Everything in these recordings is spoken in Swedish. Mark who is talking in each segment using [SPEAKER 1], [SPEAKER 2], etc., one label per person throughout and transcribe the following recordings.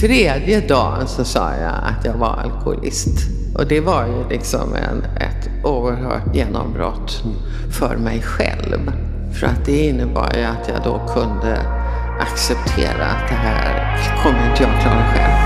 [SPEAKER 1] Tredje dagen så sa jag att jag var alkoholist. Och det var ju liksom en, ett oerhört genombrott för mig själv. För att det innebar ju att jag då kunde acceptera att det här kommer inte jag klara själv.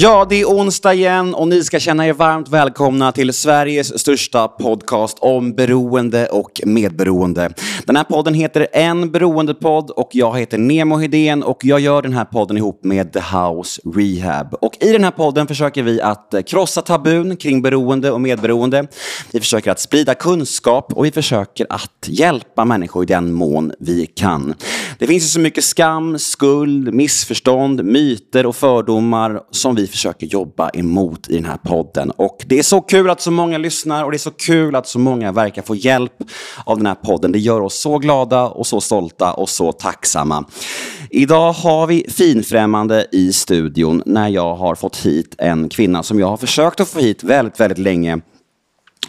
[SPEAKER 2] Ja, det är onsdag igen och ni ska känna er varmt välkomna till Sveriges största podcast om beroende och medberoende. Den här podden heter En beroendepodd och jag heter Nemo Hedén och jag gör den här podden ihop med The House Rehab. Och i den här podden försöker vi att krossa tabun kring beroende och medberoende. Vi försöker att sprida kunskap och vi försöker att hjälpa människor i den mån vi kan. Det finns ju så mycket skam, skuld, missförstånd, myter och fördomar som vi försöker jobba emot i den här podden. Och det är så kul att så många lyssnar och det är så kul att så många verkar få hjälp av den här podden. Det gör oss så glada och så stolta och så tacksamma. Idag har vi finfrämmande i studion när jag har fått hit en kvinna som jag har försökt att få hit väldigt, väldigt länge.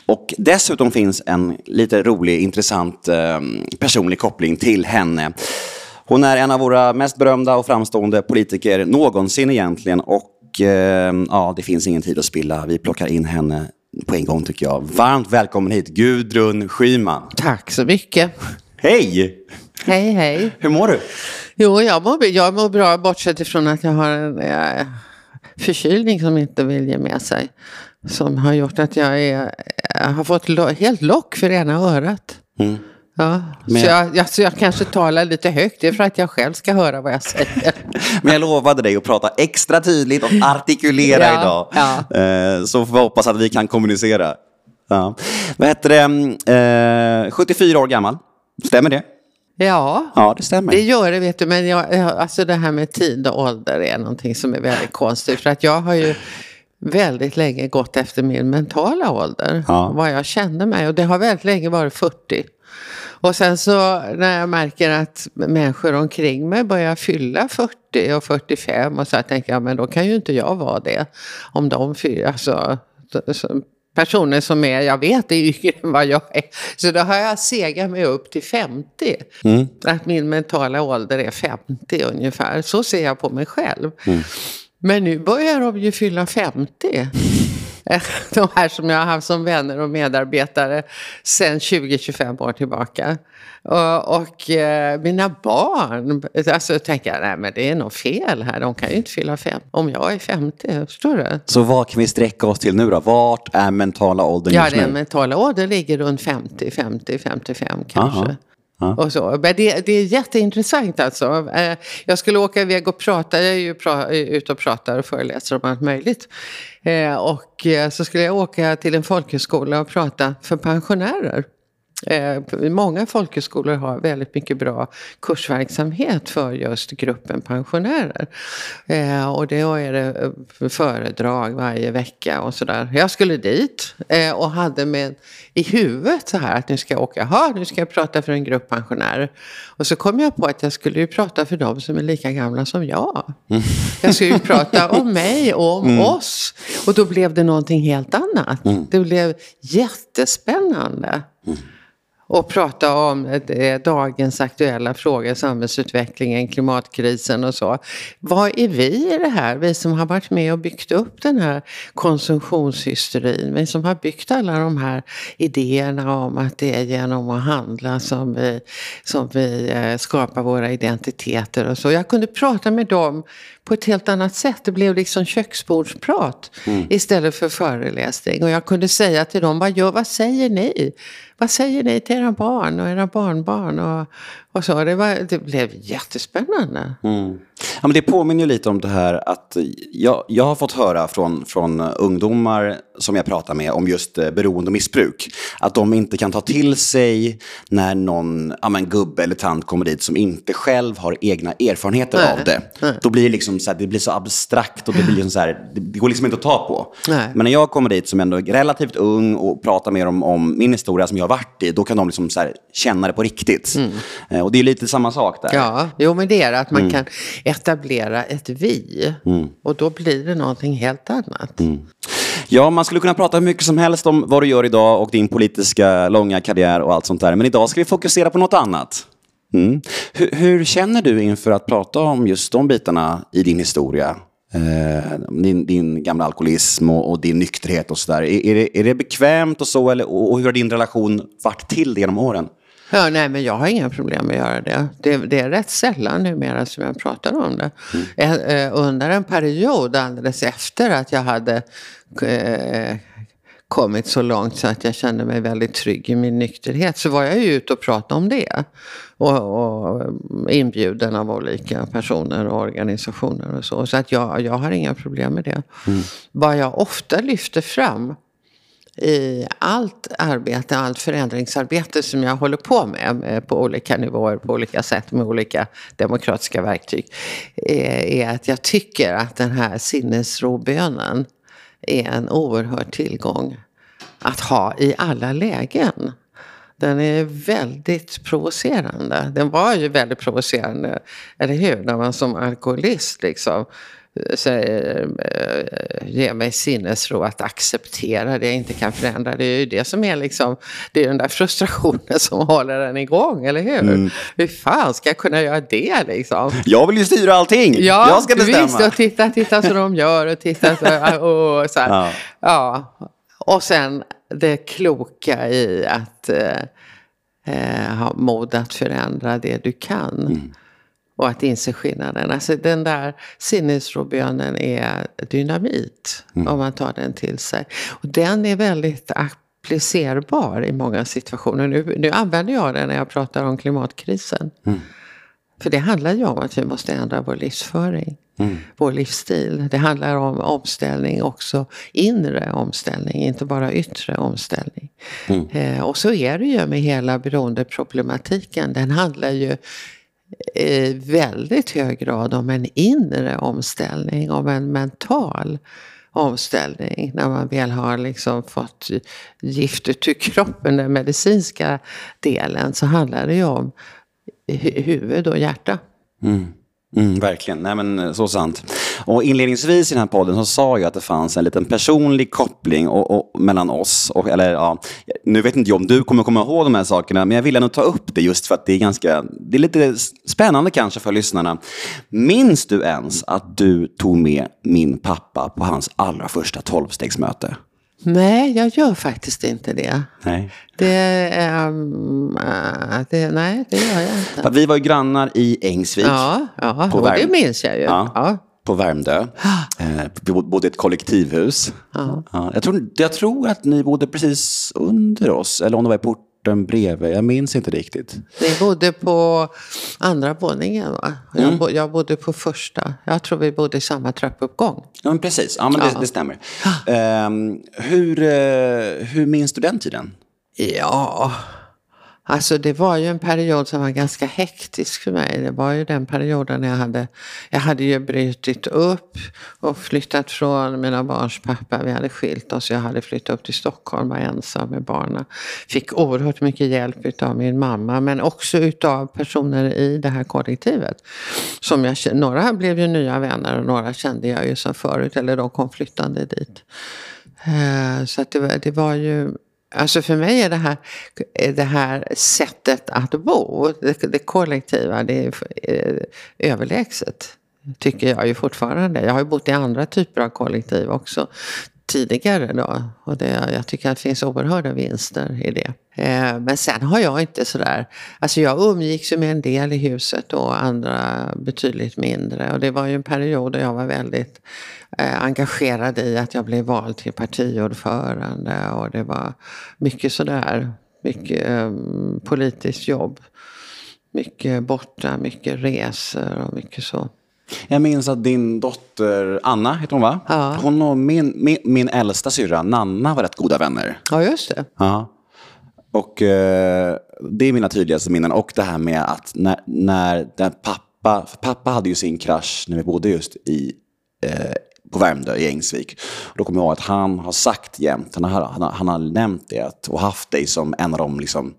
[SPEAKER 2] Och dessutom finns en lite rolig, intressant eh, personlig koppling till henne. Hon är en av våra mest berömda och framstående politiker någonsin egentligen. Och eh, ja, det finns ingen tid att spilla. Vi plockar in henne på en gång tycker jag. Varmt välkommen hit, Gudrun Schyman.
[SPEAKER 1] Tack så mycket.
[SPEAKER 2] Hej!
[SPEAKER 1] Hej, hej.
[SPEAKER 2] Hur mår du?
[SPEAKER 1] Jo, jag mår, jag mår bra bortsett ifrån att jag har en äh, förkylning som inte vill ge med sig. Som har gjort att jag, är, jag har fått lo helt lock för ena örat.
[SPEAKER 2] Mm.
[SPEAKER 1] Ja,
[SPEAKER 2] Men-
[SPEAKER 1] så, jag, jag, så jag kanske talar lite högt. Det är för att jag själv ska höra vad jag säger.
[SPEAKER 2] Men jag lovade dig att prata extra tydligt och artikulera
[SPEAKER 1] Ja,
[SPEAKER 2] idag.
[SPEAKER 1] ja.
[SPEAKER 2] Eh, så får vi hoppas att vi kan kommunicera. Ja. Vad heter det? Eh, 74 år gammal. Stämmer det?
[SPEAKER 1] Ja,
[SPEAKER 2] Ja, det stämmer.
[SPEAKER 1] det gör det vet du. Men jag- alltså det här med tid och ålder är någonting som är väldigt konstigt. För att jag har ju väldigt länge gått efter min mentala ålder.
[SPEAKER 2] Ja.
[SPEAKER 1] Vad jag kände mig. Och det har väldigt länge varit 40. Och sen så när jag märker att människor omkring mig börjar fylla 40 och 45 och så här tänker jag, men då kan ju inte jag vara det. Om de fyller, alltså så- personer som är, jag vet, är yngre än vad jag är. Så då har jag segat mig upp till 50. Att min mentala ålder är 50 ungefär. Så ser jag på mig själv. Men nu börjar de ju fylla 50. De här som jag har haft som vänner och medarbetare sedan 20-25 år tillbaka. Och, och eh, mina barn, alltså tänker jag, nej men det är nog fel här. De kan ju inte fylla 50 om jag är 50, förstår du?
[SPEAKER 2] Så vad kan vi sträcka oss till nu då? Vart är mentala åldern
[SPEAKER 1] Ja,
[SPEAKER 2] just
[SPEAKER 1] den
[SPEAKER 2] nu?
[SPEAKER 1] mentala åldern ligger runt 50, 50, 55 kanske.
[SPEAKER 2] Aha. Ja.
[SPEAKER 1] Och så. Men det, det är jätteintressant alltså. Eh, jag skulle åka iväg och prata, jag är ju pra, ute och pratar och föreläser om allt möjligt. Eh, och eh, så skulle jag åka till en folkhögskola och prata för pensionärer. Eh, Många folkhögskolor har väldigt mycket bra kursverksamhet för just gruppen pensionärer. Eh, och då är det eh, föredrag varje vecka och sådär. Jag skulle dit och hade med i huvudet så här att nu ska jag åka, jaha, nu ska jag prata för en grupp pensionärer. Och så kom jag på att jag skulle ju prata för dem som är lika gamla som jag. Jag skulle ju prata om mig och om oss. Och då blev det någonting helt annat. Det blev jättespännande och prata om eh, dagens aktuella frågor, samhällsutvecklingen, klimatkrisen och så. Vad är vi i det här? Vi som har varit med och byggt upp den här konsumtionshysterin. Vi som har byggt alla de här idéerna om att det är genom att handla som vi, som vi eh, skapar våra identiteter och så. Jag kunde prata med dem på ett helt annat sätt. Det blev liksom köksbordsprat istället för föreläsning. Och jag kunde säga till dem, vad, gör, vad säger ni? Vad säger ni till era barn och era barnbarn? Och, och så. Det, var, det blev jättespännande.
[SPEAKER 2] Mm. Ja, men det påminner lite om det här att jag, jag har fått höra från, från ungdomar som jag pratar med om just eh, beroende och missbruk. Att de inte kan ta till sig när någon ja, men gubbe eller tant kommer dit som inte själv har egna erfarenheter
[SPEAKER 1] Nej,
[SPEAKER 2] av det.
[SPEAKER 1] nej.
[SPEAKER 2] Då blir det, liksom så här, det blir så abstrakt och det, blir liksom så här, det går liksom inte att ta på.
[SPEAKER 1] Nej.
[SPEAKER 2] Men när jag kommer dit som ändå är relativt ung och pratar med dem om min historia som jag har varit i, då kan de liksom så här känna det på riktigt.
[SPEAKER 1] Mm.
[SPEAKER 2] Och och det är lite samma sak där.
[SPEAKER 1] Ja, jo men det är. Att man kan etablera ett vi. Och då blir det någonting helt annat.
[SPEAKER 2] Ja, man skulle kunna prata hur mycket som helst om vad du gör idag och din politiska långa karriär och allt sånt där. Men idag ska vi fokusera på något annat. Mm. Hur, hur känner du inför att prata om just de bitarna i din historia? Eh, din, din gamla alkoholism och, och din nykterhet och sådär. Är, är, det, är det bekvämt och så? Eller, och hur har din relation varit till det genom åren?
[SPEAKER 1] Ja, nej, men jag har inga problem med att göra det. Det, det är rätt sällan numera som jag pratar om det. Eh, eh, Under en period alldeles efter att jag hade eh, kommit så långt så att jag kände mig väldigt trygg i min nykterhet så var jag ju ute och pratade om det. Och, och inbjuden av olika personer och organisationer och så. Så att jag, jag har inga problem med det. Vad jag ofta lyfter fram i allt arbete, allt förändringsarbete som jag håller på med, eh, på olika nivåer, på olika sätt, med olika demokratiska verktyg, är, är att jag tycker att den här sinnesrobönen är en oerhörd tillgång att ha i alla lägen. Den är väldigt provocerande. Den var ju väldigt provocerande, eller hur? När man som alkoholist liksom säger, eh, ge mig sinnesro att acceptera det jag inte kan förändra. Det är ju det som är liksom, det är den där frustrationen som håller en igång, eller hur? Mm. Hur fan ska jag kunna göra det liksom?
[SPEAKER 2] Jag vill ju styra allting.
[SPEAKER 1] Ja,
[SPEAKER 2] jag ska bestämma.
[SPEAKER 1] Visst, och titta, titta så de gör och titta så, och så här. Ja. ja. Och sen det kloka i att eh, ha mod att förändra det du kan. Mm och att inse skillnaden. Alltså den där sinnesrobönen är dynamit mm. om man tar den till sig. Och den är väldigt applicerbar i många situationer. Nu, nu använder jag den när jag pratar om klimatkrisen. Mm. För det handlar ju om att vi måste ändra vår livsföring. Mm. Vår livsstil. Det handlar om omställning också. Inre omställning, inte bara yttre omställning. Mm. Eh, och så är det ju med hela beroendeproblematiken. Den handlar ju i väldigt hög grad om en inre omställning, om en mental omställning. När man väl har liksom fått giftet ur kroppen, den medicinska delen, så handlar det ju om huvud och hjärta.
[SPEAKER 2] Mm. Mm, verkligen, Nej, men, eh, så sant. Och inledningsvis i den här podden så sa jag att det fanns en liten personlig koppling och, och, mellan oss. Och, eller, ja, nu vet inte jag om du kommer komma ihåg de här sakerna, men jag vill ändå ta upp det just för att det är, ganska, det är lite spännande kanske för lyssnarna. Minns du ens att du tog med min pappa på hans allra första tolvstegsmöte?
[SPEAKER 1] Nej, jag gör faktiskt inte det.
[SPEAKER 2] Nej.
[SPEAKER 1] Det, um, det, nej, det gör jag inte.
[SPEAKER 2] Vi var ju grannar i Ängsvik.
[SPEAKER 1] Ja, ja och det minns jag ju.
[SPEAKER 2] Ja, ja. På Värmdö. Eh, vi bodde i ett kollektivhus. Ja, jag, tror, jag tror att ni bodde precis under oss, eller om det var i port porten bredvid. Jag minns inte riktigt.
[SPEAKER 1] Vi bodde på andra våningen va? Jag, mm. bo, jag bodde på första. Jag tror vi bodde i samma trappuppgång.
[SPEAKER 2] Ja, men precis. Ja, men det, ja. det stämmer. Um, hur, uh, hur minns du den tiden?
[SPEAKER 1] Ja, Alltså det var ju en period som var ganska hektisk för mig. Det var ju den perioden jag hade, jag hade ju brutit upp och flyttat från mina barns pappa. Vi hade skilt oss. Jag hade flyttat upp till Stockholm, var ensam med barnen. Fick oerhört mycket hjälp av min mamma men också utav personer i det här kollektivet. Som jag, några blev ju nya vänner och några kände jag ju som förut eller de kom flyttande dit. Eh, så att det, det var ju Alltså för mig är det här, det här sättet att bo, det, det kollektiva, det är eh, överlägset. Tycker jag ju fortfarande. Jag har ju bott i andra typer av kollektiv också tidigare då. Och det, jag tycker att det finns oerhörda vinster i det. Eh, men sen har jag inte sådär, alltså jag umgicks ju med en del i huset och andra betydligt mindre. Och det var ju en period då jag var väldigt eh, engagerad i att jag blev vald till partiordförande. Och det var mycket sådär, mycket eh, politiskt jobb. Mycket borta, mycket resor och mycket så.
[SPEAKER 2] Jag minns att din dotter Anna, heter hon va?
[SPEAKER 1] Ja.
[SPEAKER 2] Hon och min, min, min äldsta syrra Nanna var rätt goda vänner.
[SPEAKER 1] Ja, just det.
[SPEAKER 2] Ja. Och eh, det är mina tydligaste minnen. Och det här med att när, när den pappa, pappa hade ju sin krasch när vi bodde just i, eh, på Värmdö i Ängsvik. Då kommer jag ihåg att han har sagt jämt, han har, han har, han har nämnt det och haft dig som en av de liksom,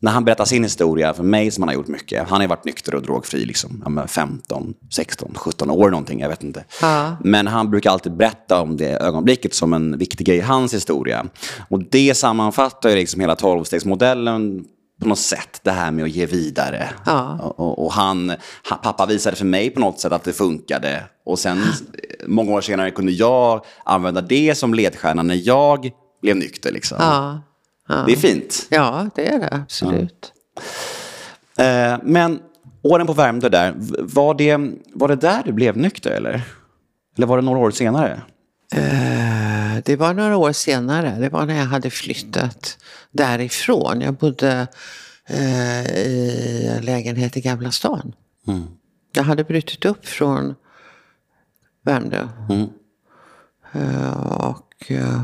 [SPEAKER 2] när han berättar sin historia för mig som han har gjort mycket. Han har ju varit nykter och drogfri liksom, ja, men 15, 16, 17 år någonting, jag vet inte.
[SPEAKER 1] Ja.
[SPEAKER 2] Men han brukar alltid berätta om det ögonblicket som en viktig grej i hans historia. Och det sammanfattar ju liksom hela tolvstegsmodellen på något sätt, det här med att ge vidare.
[SPEAKER 1] Ja.
[SPEAKER 2] Och, och, och han, han, pappa visade för mig på något sätt att det funkade. Och sen många år senare kunde jag använda det som ledstjärna när jag blev nykter. Liksom.
[SPEAKER 1] Ja, ja.
[SPEAKER 2] Det är fint.
[SPEAKER 1] ja det är det absolut.
[SPEAKER 2] Eh, men åren på Värmdö där, var det, var det där du blev nykter eller? Eller var det några år senare?
[SPEAKER 1] Eh, Det var några år senare. Det var när jag hade flyttat därifrån. Jag bodde eh, i en lägenhet i Gamla stan. Jag hade brutit upp från Värmdö. Eh, och, eh,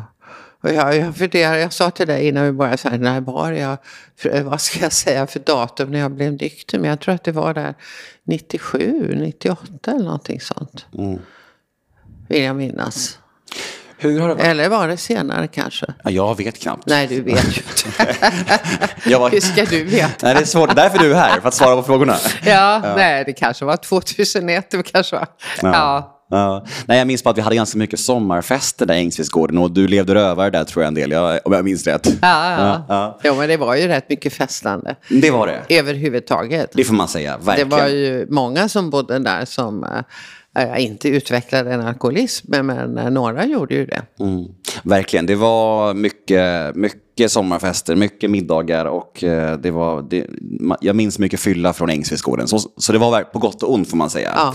[SPEAKER 1] och jag, jag, funderar, jag sa till dig innan vi började, så här, när var jag, för, vad ska jag säga för datum när jag blev nykter? Men jag tror att det var där 97, 98 eller någonting sånt. Vill jag minnas. Eller var det senare kanske?
[SPEAKER 2] Ja, jag vet knappt.
[SPEAKER 1] Nej, du vet ju inte.
[SPEAKER 2] Var...
[SPEAKER 1] Hur ska du veta?
[SPEAKER 2] Nej, det är svårt. Det är därför du är här, för att svara på frågorna.
[SPEAKER 1] Ja, nej, det kanske var 2001. Det kanske var. Ja.
[SPEAKER 2] Ja. Nej, jag minns bara att vi hade ganska mycket sommarfester där i Ängsviksgården och du levde rövare där tror jag en del, jag, om jag minns rätt.
[SPEAKER 1] Ja, ja.
[SPEAKER 2] Ja, ja.
[SPEAKER 1] Jo, men det var ju rätt mycket festande.
[SPEAKER 2] Det var det.
[SPEAKER 1] Överhuvudtaget.
[SPEAKER 2] Det får man säga,
[SPEAKER 1] Det
[SPEAKER 2] verkligen.
[SPEAKER 1] var ju många som bodde där som eh, inte utvecklade en alkoholism, men, eh, några gjorde ju det.
[SPEAKER 2] Mm. Verkligen, det var mycket, mycket sommarfester, mycket middagar och eh, det var, det, jag minns mycket fylla från Ängsviksgården. Så, så det var på gott och ont får man säga.
[SPEAKER 1] Ja.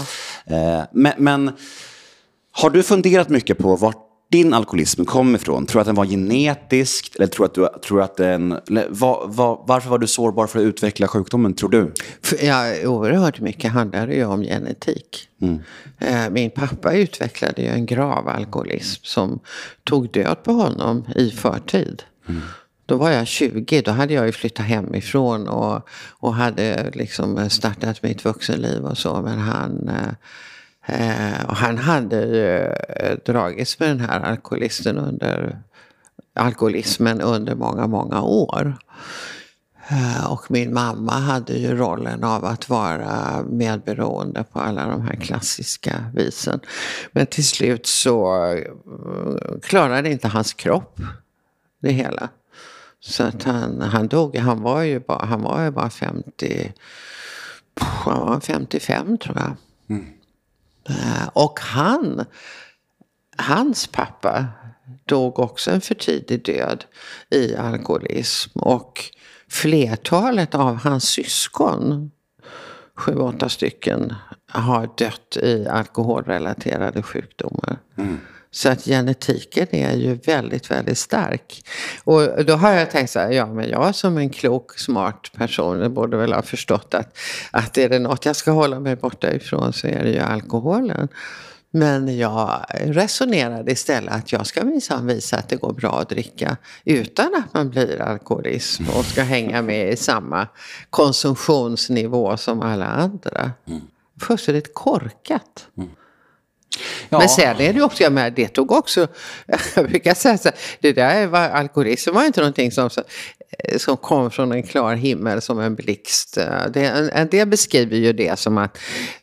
[SPEAKER 2] Eh, men, men har du funderat mycket på vart din alkoholism kom ifrån? Tror du att den var genetisk? Eller tror att, du, tror att den, var, var, varför var du sårbar för att utveckla sjukdomen, tror du?
[SPEAKER 1] Ja, oerhört mycket handlar det ju om genetik. Eh, Min pappa utvecklade ju en grav alkoholism som tog död på honom i förtid. Då var jag 20, då hade jag ju flyttat hemifrån och, och hade liksom startat mitt vuxenliv och så. Men han, eh, och han hade ju eh, dragits med den här alkoholisten under, alkoholismen under många, många år. Eh, och min mamma hade ju rollen av att vara medberoende på alla de här klassiska visen. Men till slut så eh, klarade inte hans kropp det hela. Så att han, han dog, han var ju bara, han var ju bara 50, han var 55 tror jag. Eh, Och han, hans pappa dog också en för tidig död i alkoholism. Och flertalet av hans syskon, sju, åtta stycken, har dött i alkoholrelaterade sjukdomar. Så att genetiken är ju väldigt, väldigt stark. Och då har jag tänkt så här, ja men jag som en klok, smart person borde väl ha förstått att, att är det något jag ska hålla mig borta ifrån så är det ju alkoholen. Men jag resonerade istället att jag ska minsann visa att det går bra att dricka utan att man blir alkoholism och ska hänga med i samma konsumtionsnivå som alla andra. Fullständigt korkat.
[SPEAKER 2] Ja.
[SPEAKER 1] Men sen är det ju också, jag menar, det tog också, jag brukar säga så här, det där var, alkoholism var inte någonting som, eh, som kom från en klar himmel som en blixt. Eh, det, en, en del beskriver ju det som att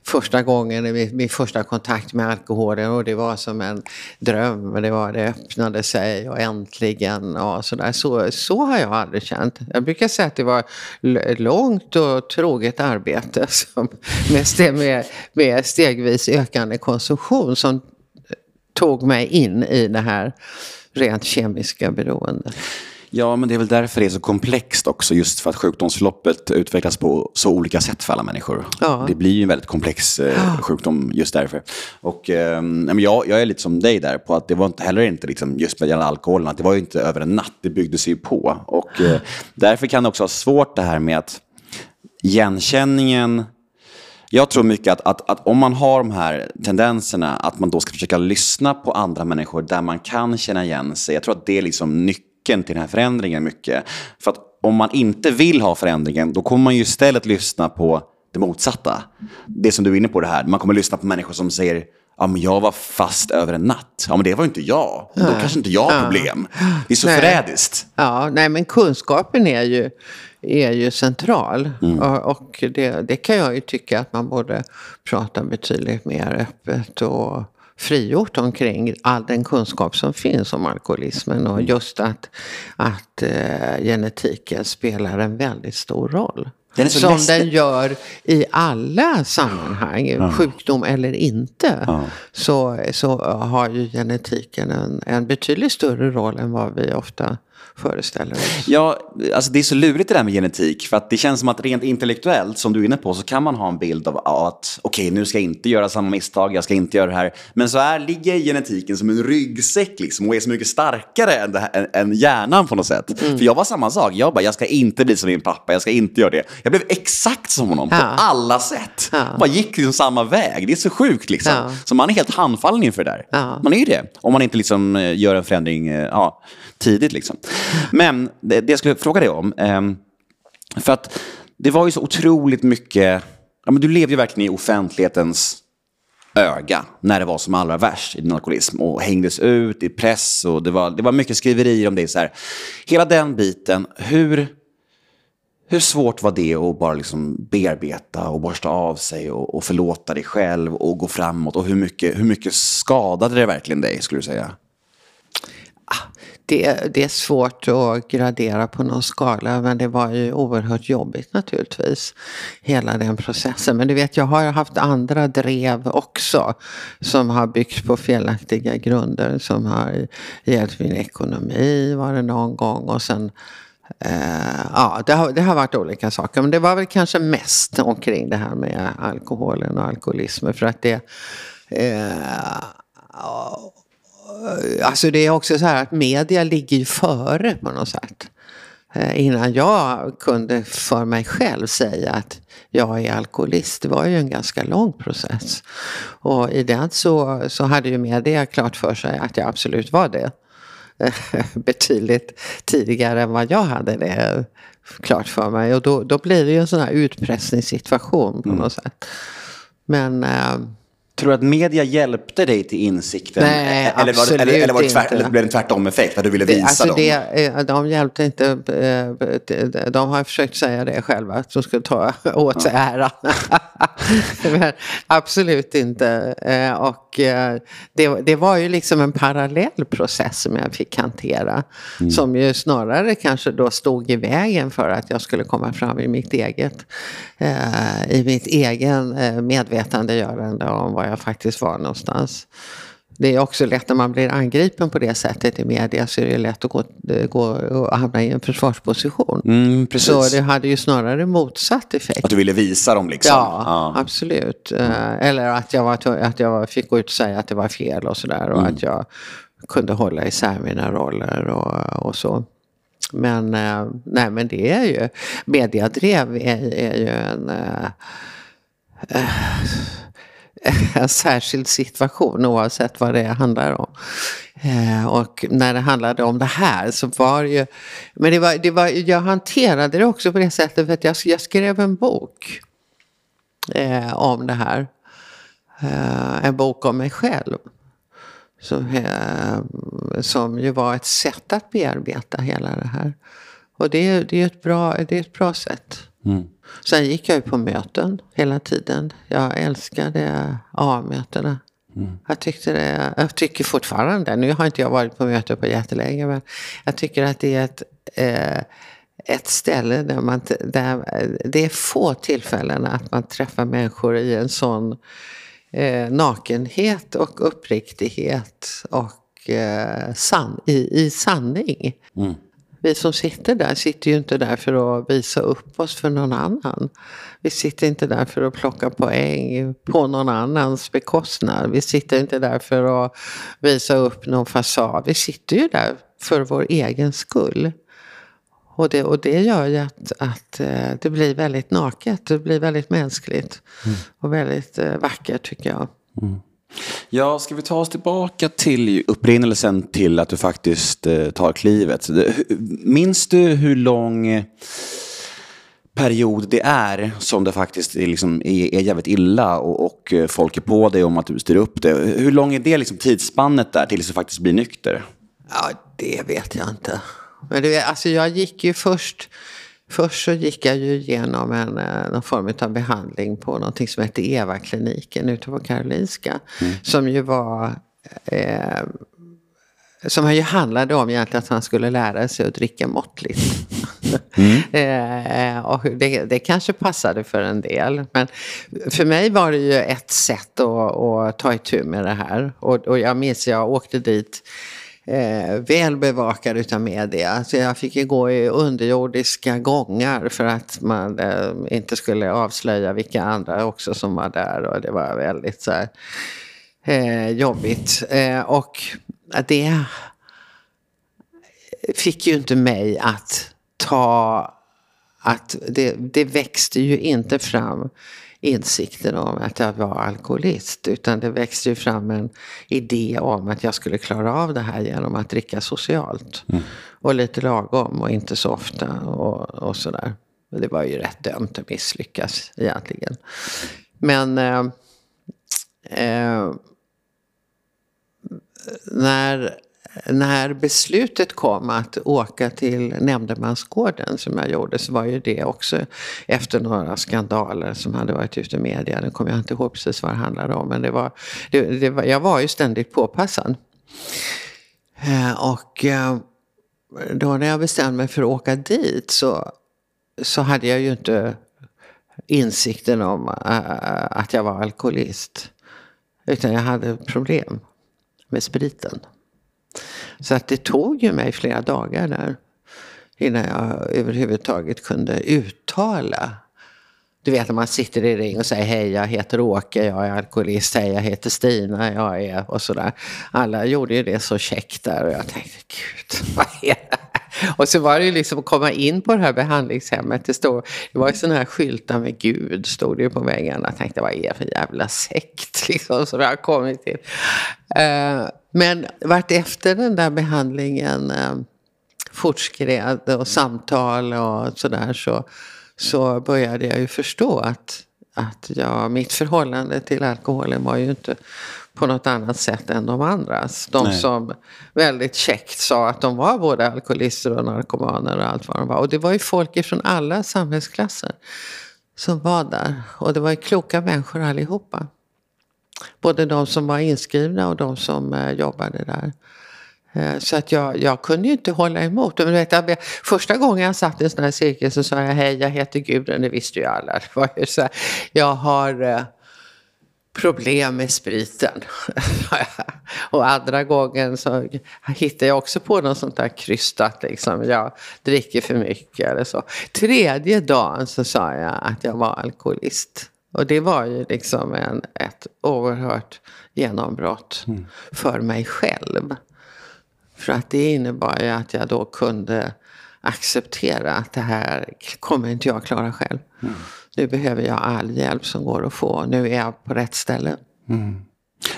[SPEAKER 1] första gången, min, min första kontakt med alkoholen och det var som en dröm, det, var, det öppnade sig och äntligen och sådär. Så, så har jag aldrig känt. Jag brukar säga att det var långt och troget arbete som, med, med, med stegvis ökande konsumtion som tog mig in i det här rent kemiska beroendet.
[SPEAKER 2] Ja, men det är väl därför det är så komplext också, just för att sjukdomsförloppet utvecklas på så olika sätt för alla människor.
[SPEAKER 1] Ja.
[SPEAKER 2] Det blir ju en väldigt komplex eh, sjukdom just därför. Och eh, jag, jag är lite som dig där, på att det var inte heller inte liksom, just med alkoholen, att det var ju inte över en natt, det byggdes ju på. Och eh, därför kan det också vara svårt det här med att igenkänningen jag tror mycket att, att, att om man har de här tendenserna, att man då ska försöka lyssna på andra människor där man kan känna igen sig. Jag tror att det är liksom nyckeln till den här förändringen mycket. För att om man inte vill ha förändringen, då kommer man ju istället lyssna på det motsatta. Det som du är inne på det här, man kommer lyssna på människor som säger Ja, men jag var fast över en natt. Ja, men det var ju inte jag. Då kanske inte jag har problem. Det är så
[SPEAKER 1] Nej.
[SPEAKER 2] förrädiskt.
[SPEAKER 1] Ja, nej men kunskapen är ju, är ju central.
[SPEAKER 2] Mm.
[SPEAKER 1] Och, det, det kan jag ju tycka att man borde prata betydligt mer öppet och frigjort omkring all den kunskap som finns om alkoholismen. Och just att, att eh, genetiken spelar en väldigt stor roll.
[SPEAKER 2] Den
[SPEAKER 1] som
[SPEAKER 2] läskig.
[SPEAKER 1] den gör i alla sammanhang, sjukdom eller inte. Så, så har ju genetiken en, en betydligt större roll än vad vi ofta föreställer oss.
[SPEAKER 2] Ja, alltså det är så lurigt det där med genetik. För att det känns som att rent intellektuellt, som du är inne på, så kan man ha en bild av att okej, nu ska jag inte göra samma misstag, jag ska inte göra det här. Men så är, ligger genetiken som en ryggsäck liksom, och är så mycket starkare än, här, än, än hjärnan på något sätt.
[SPEAKER 1] Mm.
[SPEAKER 2] För jag var samma sak. Jag bara, jag ska inte bli som min pappa, jag ska inte göra det. Jag blev exakt som honom på
[SPEAKER 1] Ja.
[SPEAKER 2] alla sätt.
[SPEAKER 1] Ja.
[SPEAKER 2] Bara gick liksom samma väg. Det är så sjukt liksom.
[SPEAKER 1] Ja.
[SPEAKER 2] Så man är helt handfallen inför det där.
[SPEAKER 1] Ja.
[SPEAKER 2] Man är ju det. Om man inte liksom eh, gör en förändring eh, ja, tidigt. Liksom. Men det, det jag skulle fråga dig om. Ehm, för att det var ju så otroligt mycket. Ja, men du levde ju verkligen i offentlighetens öga när det var som allra värst i din alkoholism och hängdes ut i press och det var, det var mycket skriverier om det. Så här. Hela den biten, hur, hur svårt var det att bara liksom bearbeta och borsta av sig och, och förlåta dig själv och gå framåt? Och hur mycket, hur mycket skadade det verkligen dig, skulle du säga?
[SPEAKER 1] Ah, det, det är svårt att gradera på någon skala men det var ju oerhört jobbigt naturligtvis. Hela den processen. Men du vet jag har ju haft andra drev också som har byggt på felaktiga grunder. Som har hjälpt min ekonomi var det någon gång och sen Eh, ja, det har, det har varit olika saker. Men det var väl kanske mest omkring det här med alkoholen och alkoholismen. För att det... Eh, Alltså det är också så här att media ligger ju före på något sätt. Eh, Innan jag kunde för mig själv säga att jag är alkoholist. Det var ju en ganska lång process. Och i den så, så hade ju media klart för sig att jag absolut var det. Betydligt tidigare än vad jag hade det klart för mig. Och då, då blir det ju en sån här utpressningssituation på något sätt. Men... Eh,
[SPEAKER 2] Tror du att media hjälpte dig till insikten?
[SPEAKER 1] Nej,
[SPEAKER 2] eller, var, det- eller, eller, var det tvärt,
[SPEAKER 1] absolut
[SPEAKER 2] eller
[SPEAKER 1] inte.
[SPEAKER 2] blev det en tvärtom-effekt? Att du ville visa
[SPEAKER 1] alltså
[SPEAKER 2] dem?
[SPEAKER 1] det, eh, de hjälpte inte. eh, de- De har försökt säga det själva, att de skulle ta åt sig äran. Men absolut inte. Eh, Och eh, det, det var ju liksom en parallell process som jag fick hantera. Som ju snarare kanske då stod i vägen för att jag skulle komma fram i mitt eget, eh, i mitt egen eh, medvetandegörande om var jag faktiskt var någonstans. Det är också lätt när man blir angripen på det sättet i media så är det lätt att gå, gå och hamna i en försvarsposition.
[SPEAKER 2] Mm, precis.
[SPEAKER 1] Så det hade ju snarare motsatt effekt.
[SPEAKER 2] Att du ville visa dem liksom?
[SPEAKER 1] Ja, absolut. Eh, Eller att jag, var, att jag fick gå ut och säga att det var fel och sådär. Och att jag kunde hålla isär mina roller och, och så. Men, eh, nej, men det är ju, mediadrev är, är ju en, eh, eh, en särskild situation oavsett vad det handlar om. Och när det handlade om det här så var det ju, men det var, det var, jag hanterade det också på det sättet för att jag, jag skrev en bok om det här. En bok om mig själv. Som, eh, som ju var ett sätt att bearbeta hela det här. Och det, är- det, är, ett bra, det är ett bra sätt. Sen gick jag ju på möten hela tiden. Jag älskade A-mötena. Jag, tyckte det, jag tycker fortfarande, nu har inte jag varit på möte på jättelänge, men jag tycker att det är ett, eh, ett ställe där man, där, det är få tillfällen att man träffar människor i en sån eh, nakenhet och uppriktighet och eh, san, i, i sanning. Vi som sitter där sitter ju inte där för att visa upp oss för någon annan. Vi sitter inte där för att plocka poäng på någon annans bekostnad. Vi sitter inte där för att visa upp någon fasad. Vi sitter ju där för vår egen skull. Och det, och det gör ju att, att eh, det blir väldigt naket. Det blir väldigt mänskligt. Och väldigt eh, vackert tycker jag.
[SPEAKER 2] Ja, ska vi ta oss tillbaka till upprinnelsen till att du faktiskt eh, tar klivet. Minns du hur lång period det är som det faktiskt är, liksom, är, är jävligt illa och, och folk är på dig om att du styr upp det. Hur lång är det liksom, tidsspannet där tills du faktiskt blir nykter?
[SPEAKER 1] Ja, det vet jag inte. Men det, alltså jag gick ju först, först så gick jag ju igenom en, eh, någon form av behandling på någonting som hette Eva-kliniken ute på Karolinska. Mm. Som ju var eh, som ju handlade om egentligen att han skulle lära sig att dricka måttligt. Mm. eh, och det, det kanske passade för en del. Men för mig var det ju ett sätt att, att ta itu med det här. Och, och jag minns jag åkte dit eh, väl bevakad utav media. Så jag fick ju gå i underjordiska gångar för att man eh, inte skulle avslöja vilka andra också som var där. Och det var väldigt så här, eh, jobbigt. Eh, och det fick ju inte mig att ta... Att det, det växte ju inte fram insikten om att jag var alkoholist. Utan det växte ju fram en idé om att jag skulle klara av det här genom att dricka socialt. Mm. Och lite lagom och inte så ofta och, och sådär. Det var ju rätt dömt att misslyckas egentligen. Men eh, eh, när när beslutet kom att åka till Nämndemansgården som jag gjorde så var ju det också efter några skandaler som hade varit ute i media. Nu kommer jag inte ihåg precis vad det handlade om. Men det var, det, det var, jag var ju ständigt påpassad. Eh, och eh, då när jag bestämde mig för att åka dit så, så hade jag ju inte insikten om eh, att jag var alkoholist. Utan jag hade problem med spriten. Så att det tog ju mig flera dagar där innan jag överhuvudtaget kunde uttala. Du vet när man sitter i ring och säger hej jag heter Åke, jag är alkoholist, hej jag heter Stina, jag är och sådär. Alla gjorde ju det så käckt där och jag tänkte gud vad är det och så var det ju liksom att komma in på det här behandlingshemmet. Det, stod, det var ju sådana här skyltar med Gud, stod det ju på väggarna. Jag tänkte vad är det för jävla sekt liksom, som jag har kommit till. Uh, men vart efter den där behandlingen uh, fortskred och samtal och sådär så, så började jag ju förstå att, att jag, mitt förhållande till alkoholen var ju inte på något annat sätt än de andras. De Nej. som väldigt käckt sa att de var både alkoholister och narkomaner och allt vad de var. Och det var ju folk ifrån alla samhällsklasser som var där. Och det var ju kloka människor allihopa. Både de som var inskrivna och de som eh, jobbade där. Eh, så att jag, jag kunde ju inte hålla emot. Men vet, jag, första gången jag satt i en sån här cirkel så sa jag hej, jag heter Gudrun. Det visste ju alla. Det var ju så här, jag har eh, problem med spriten. och andra gången så hittade jag också på något sånt där krystat, liksom. jag dricker för mycket eller så. Tredje dagen så sa jag att jag var alkoholist. Och det var ju liksom en, ett oerhört genombrott mm. för mig själv. För att det innebar ju att jag då kunde acceptera att det här kommer inte jag klara själv. Mm. Nu behöver jag all hjälp som går att få. Nu är jag på rätt ställe. Mm.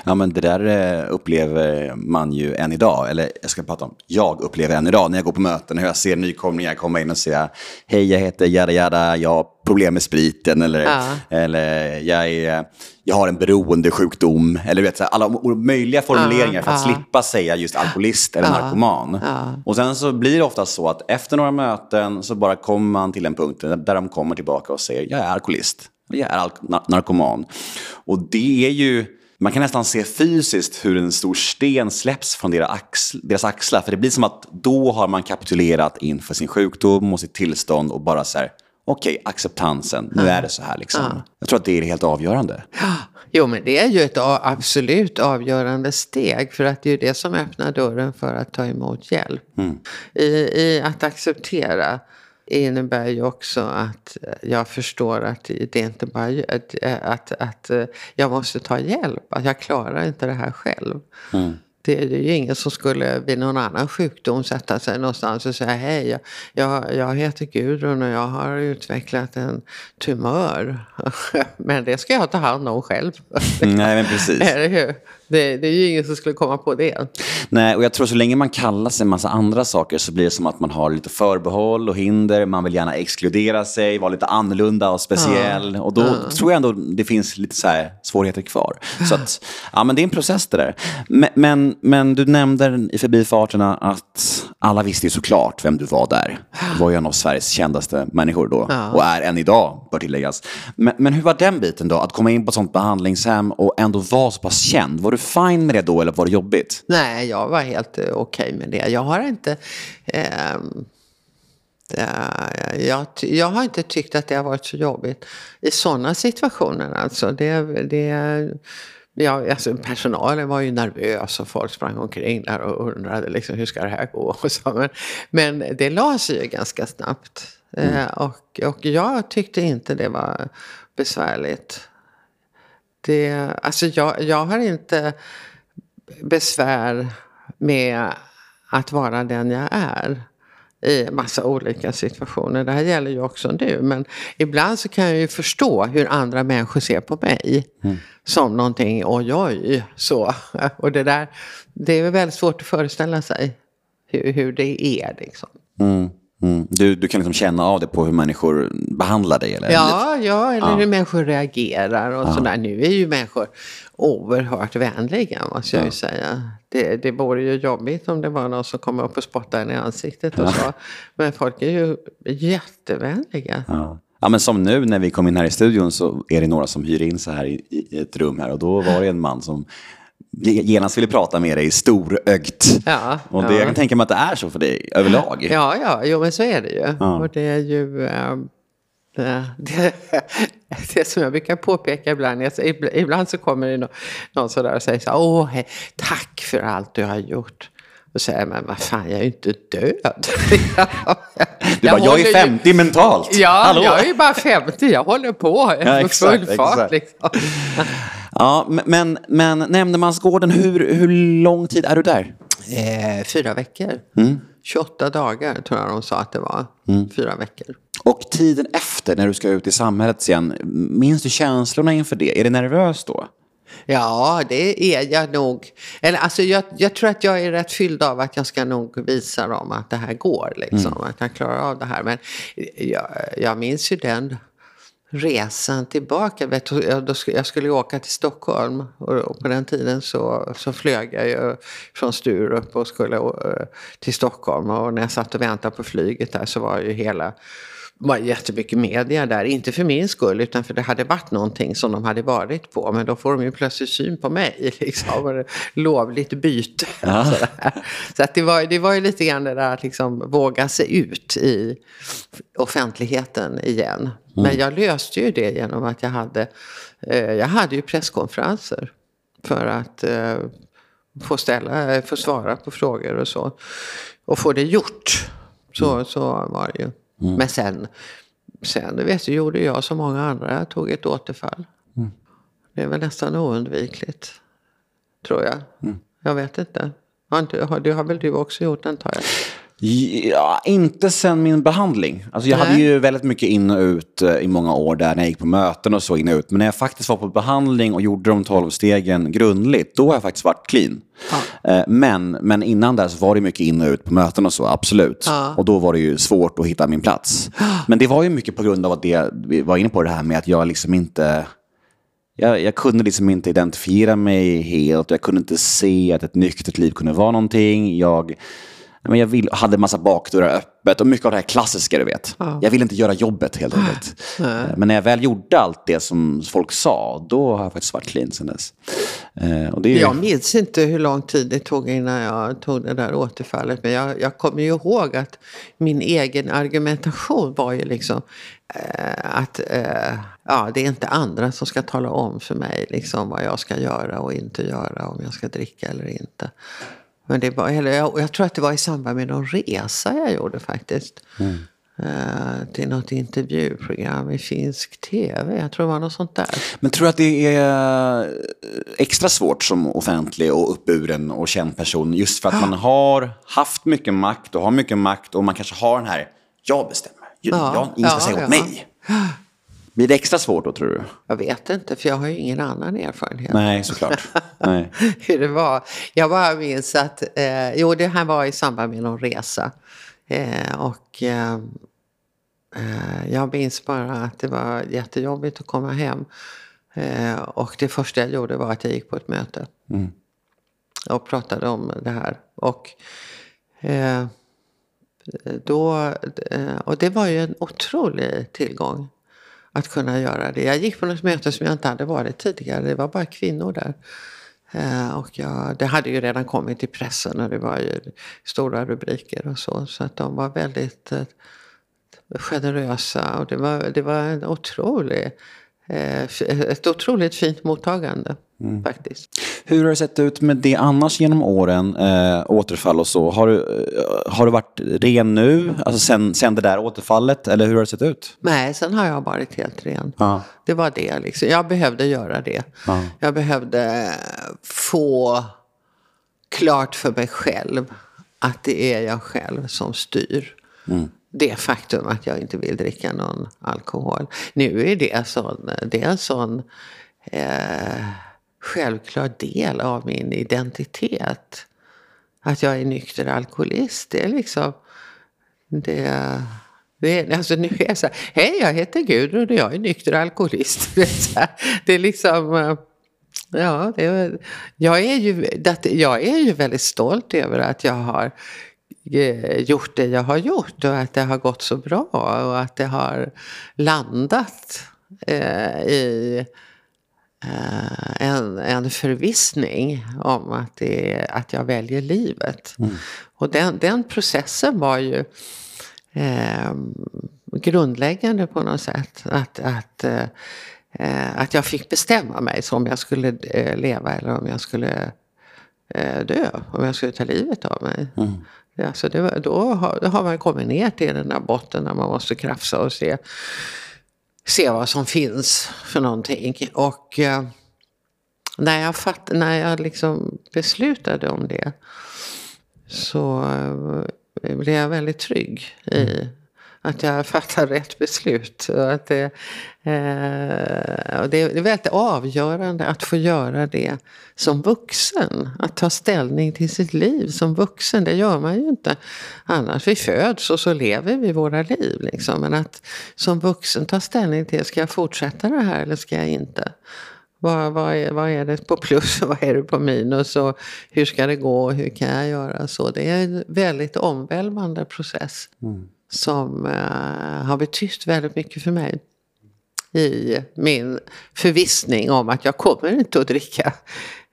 [SPEAKER 2] Ja, men det där eh, upplever man ju än idag. Eller jag ska prata om, jag upplever än idag när jag går på möten. Hur jag ser nykomlingar komma in och säga hej, jag heter Jada Jada, jag har problem med spriten. Eller, ja. eller jag, är, jag har en beroendesjukdom. Eller vet, alla möjliga formuleringar ja, för att ja. slippa säga just alkoholist eller narkoman. Och sen så blir det ofta så att efter några möten så bara kommer man till en punkt där de kommer tillbaka och säger jag är alkoholist. Jag är narkoman. Och det är ju man kan nästan se fysiskt hur en stor sten släpps från deras, axl deras axlar. För det blir som att då har man kapitulerat inför sin sjukdom och sitt tillstånd och bara så här, okej, okay, acceptansen, nu är det så här liksom. Ja. Jag tror att det är helt avgörande.
[SPEAKER 1] Ja. Jo, men det är ju ett absolut avgörande steg. För att det är ju det som öppnar dörren för att ta emot hjälp. Mm. I, I att acceptera innebär ju också att jag förstår att det inte bara att, att, att jag måste ta hjälp. Att jag klarar inte det här själv. Mm. Det är ju ingen som skulle vid någon annan sjukdom sätta sig någonstans och säga hej, jag, jag, jag heter Gudrun och jag har utvecklat en tumör. men det ska jag ta hand om själv.
[SPEAKER 2] Nej, men precis.
[SPEAKER 1] Är det ju? Det, det är ju ingen som skulle komma på det.
[SPEAKER 2] Nej, och jag tror så länge man kallar sig en massa andra saker så blir det som att man har lite förbehåll och hinder. Man vill gärna exkludera sig, vara lite annorlunda och speciell. Och då tror jag ändå det finns lite så svårigheter kvar. Så att, ja, men det är en process det där. Men, men, men du nämnde i förbifarterna att alla visste ju såklart vem du var där. Du var ju en av Sveriges kändaste människor då.
[SPEAKER 1] Ja.
[SPEAKER 2] Och är än idag, bör tilläggas. Men, men hur var den biten då? Att komma in på ett sånt behandlingshem och ändå vara så pass känd. Var du fine med det då eller var det jobbigt?
[SPEAKER 1] Nej, jag var helt eh, okej med det. Jag har inte... det, jag, jag har inte tyckt att det har varit så jobbigt i sådana situationer. Alltså det, det, ja, alltså personalen var ju nervös och folk sprang omkring där och undrade liksom, hur ska det här gå. Och så. Men, men det la sig ju ganska snabbt. Eh, och, och jag tyckte inte det var besvärligt. Det, alltså jag, jag har inte besvär med att vara den jag är i massa olika situationer. Det här gäller ju också nu. Men ibland så kan jag ju förstå hur andra människor ser på mig. Som någonting, oj oj, så. Och det där, det är väl väldigt svårt att föreställa sig hur, hur det är liksom.
[SPEAKER 2] Mm. Mm. Du, du kan liksom känna av det på hur människor behandlar dig? Eller?
[SPEAKER 1] Ja, ja eller hur människor reagerar och sådär. Nu är ju människor oerhört vänliga, måste jag ju säga. Det, det vore ju jobbigt om det var någon som kom upp och spottade en i ansiktet och så. Men folk är ju jättevänliga.
[SPEAKER 2] Ja. ja, men som nu när vi kom in här i studion så är det några som hyr in så här i, i ett rum här och då var det en man som genast ville prata med dig storögt.
[SPEAKER 1] Ja,
[SPEAKER 2] och det,
[SPEAKER 1] ja.
[SPEAKER 2] jag kan tänka mig att det är så för dig överlag.
[SPEAKER 1] Ja, ja, jo men så är det ju.
[SPEAKER 2] Ja.
[SPEAKER 1] Och det är ju... eh, det, det, det som jag brukar påpeka ibland, är att ibland- så kommer det nå- någon sådär och säger så åh, hej, tack för allt du har gjort. Och säger jag, men vad fan, jag är ju inte död.
[SPEAKER 2] Du bara, jag
[SPEAKER 1] ju-
[SPEAKER 2] är 50 mentalt.
[SPEAKER 1] Ja,
[SPEAKER 2] Hallå?
[SPEAKER 1] jag är ju bara 50, jag håller på
[SPEAKER 2] Ja,
[SPEAKER 1] med
[SPEAKER 2] exakt,
[SPEAKER 1] full fart. Liksom.
[SPEAKER 2] Ja, men, men, Nämndemansgården, hur, hur lång tid är du där?
[SPEAKER 1] Eh, fyra veckor. 28 dagar tror jag de sa att det var. Fyra veckor.
[SPEAKER 2] Och tiden efter, när du ska ut i samhället igen, minns du känslorna inför det? Är det nervöst då?
[SPEAKER 1] Ja, det är jag nog. Eller alltså jag, jag tror att jag är rätt fylld av att jag ska nog visa dem att det här går. Liksom, Att jag klarar av det här. Men jag, jag minns ju den resan tillbaka. Jag, skulle åka till Stockholm och, på den tiden så, så flög jag ju från Sturup och skulle eh, till Stockholm. Och när jag satt och väntade på flyget där så var ju hela var jättemycket media där. Inte för min skull, utan för det hade varit någonting som de hade varit på. Men då får de ju plötsligt syn på mig. Liksom, lovligt byte. Sådär. Så att det, var, det var ju lite grann det där att liksom våga sig ut i offentligheten igen. Men jag löste ju det genom att jag hade, eh, jag hade ju presskonferenser. För att eh, få, ställa, få svara på frågor och så. Och få det gjort. Så, så var det ju. Men sen, sen du vet, så gjorde jag som många andra. Jag tog ett återfall. Det är väl nästan oundvikligt. Tror jag. Jag vet inte. Har inte har, det har väl du också gjort antar jag?
[SPEAKER 2] Ja, inte sen min behandling. Alltså jag hade
[SPEAKER 1] Nej.
[SPEAKER 2] ju väldigt mycket in och ut eh, i många år där när jag gick på möten och så in och ut. Men när jag faktiskt var på behandling och gjorde de tolv stegen grundligt, då har jag faktiskt varit clean. Eh, Men, men innan så var det mycket in och ut på möten och så, absolut.
[SPEAKER 1] Ja.
[SPEAKER 2] Och då var det ju svårt att hitta min plats. Men det var ju mycket på grund av att det, vi var inne på det här med att jag liksom inte... Jag, jag kunde liksom inte identifiera mig helt. Jag kunde inte se att ett nyktert liv kunde vara någonting. Jag, men jag vill, hade massa bakdörrar öppet och mycket av det här klassiska, du vet. Jag ville inte göra jobbet helt enkelt. Eh, Men när jag väl gjorde allt det som folk sa, då har jag faktiskt varit clean sen dess. Eh, Och det är ju-
[SPEAKER 1] Jag minns inte hur lång tid det tog innan jag tog det där återfallet. Men jag, jag kommer ju ihåg att min egen argumentation var ju liksom eh, att eh, ja, det är inte andra som ska tala om för mig liksom, vad jag ska göra och inte göra. Om jag ska dricka eller inte. Men det var, eller jag, jag tror att det var i samband med någon resa jag gjorde faktiskt. Eh, till något intervjuprogram i finsk tv. Jag tror det var något sånt där.
[SPEAKER 2] Men tror du att det är eh, extra svårt som offentlig och uppburen och känd person just för att man har haft mycket makt och har mycket makt och man kanske har den här, jag bestämmer, jag,
[SPEAKER 1] Ja,
[SPEAKER 2] ingen ska
[SPEAKER 1] ja,
[SPEAKER 2] säga åt
[SPEAKER 1] ja.
[SPEAKER 2] mig. Blir det extra svårt då tror du?
[SPEAKER 1] Jag vet inte, för jag har ju ingen annan erfarenhet.
[SPEAKER 2] Nej, såklart. Nej.
[SPEAKER 1] Hur det var. Jag bara minns att, eh, jo det här var i samband med någon resa. Eh, och eh, eh jag minns bara att det var jättejobbigt att komma hem. Eh, och det första jag gjorde var att jag gick på ett möte. Mm. Och pratade om det här. Och eh, då, och det var ju en otrolig tillgång att kunna göra det. Jag gick på något möte som jag inte hade varit tidigare. Det var bara kvinnor där. Eh, och jag, det hade ju redan kommit i pressen och det var ju stora rubriker och så. Så att de var väldigt eh, generösa och det var, det var en otrolig Eh, ett otroligt fint mottagande. Mm. faktiskt.
[SPEAKER 2] Hur har det sett ut med det annars genom åren, äh, återfall och så? Har du, äh, har du varit ren nu, alltså sen, sen det där återfallet, eller hur har det sett ut?
[SPEAKER 1] Nej, sen har jag varit helt ren. Ja. Det var det, liksom. jag behövde göra det. Ja. Jag behövde få klart för mig själv att det är jag själv som styr. Mm det faktum att jag inte vill dricka någon alkohol. Nu är det, sån, det är en sån eh, självklar del av min identitet. Att jag är nykter alkoholist. Det är liksom... Det, det är, alltså nu är jag så här, hej jag heter Gudrun och jag är nykter alkoholist. Det är, det är liksom... Eh, ja, det är, jag, är ju, jag är ju väldigt stolt över att jag har eh, gjort det jag har gjort och att det har gått så bra och att det har landat eh, i eh, en, en förvissning om att, det, att jag väljer livet. Mm. Och den, den processen var ju eh, grundläggande på något sätt. Att, att, eh, att jag fick bestämma mig om jag skulle eh, leva eller om jag skulle dö. Om jag skulle ta livet av mig. Mm. Alltså det, då, har, då har man kommit ner till den där botten där man måste krafsa och se, se vad som finns för någonting. Och eh, när jag, fatt, när jag liksom beslutade om det så eh, blev jag väldigt trygg i mm att jag fattar rätt beslut. Och att det, eh, och det är väldigt avgörande att få göra det som vuxen. Att ta ställning till sitt liv som vuxen, det gör man ju inte annars. Vi föds och så lever vi våra liv. Liksom. Men att som vuxen ta ställning till, ska jag fortsätta det här eller ska jag inte? Vad, vad, är, vad är det på plus och vad är det på minus? Och hur ska det gå och hur kan jag göra? så? Det är en väldigt omvälvande process. Mm som uh, har betytt väldigt mycket för mig. I min förvissning om att jag kommer inte att dricka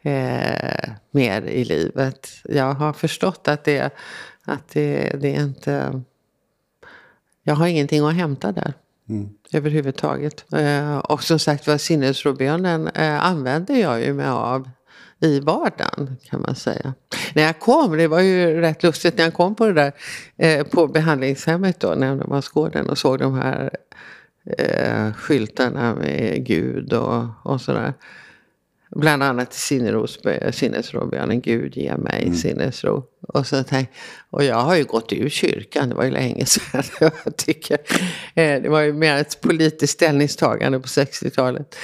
[SPEAKER 1] uh, mer i livet. Jag har förstått att det, att det, det är inte... Jag har ingenting att hämta där. Mm. Överhuvudtaget. Uh, och som sagt var sinnesrobönen använder jag ju mig av i vardagen kan man säga. När jag kom, det var ju rätt lustigt, när jag kom på det där eh, på behandlingshemmet då, Nämndemansgården och såg de här eh, skyltarna med Gud och, och sådär. Bland annat sinnesrobönen Gud ge mig mm. sinnesro. Och, så tänk, och jag har ju gått ur kyrkan, det var ju länge sedan. jag tycker. Eh, det var ju mer ett politiskt ställningstagande på 60-talet.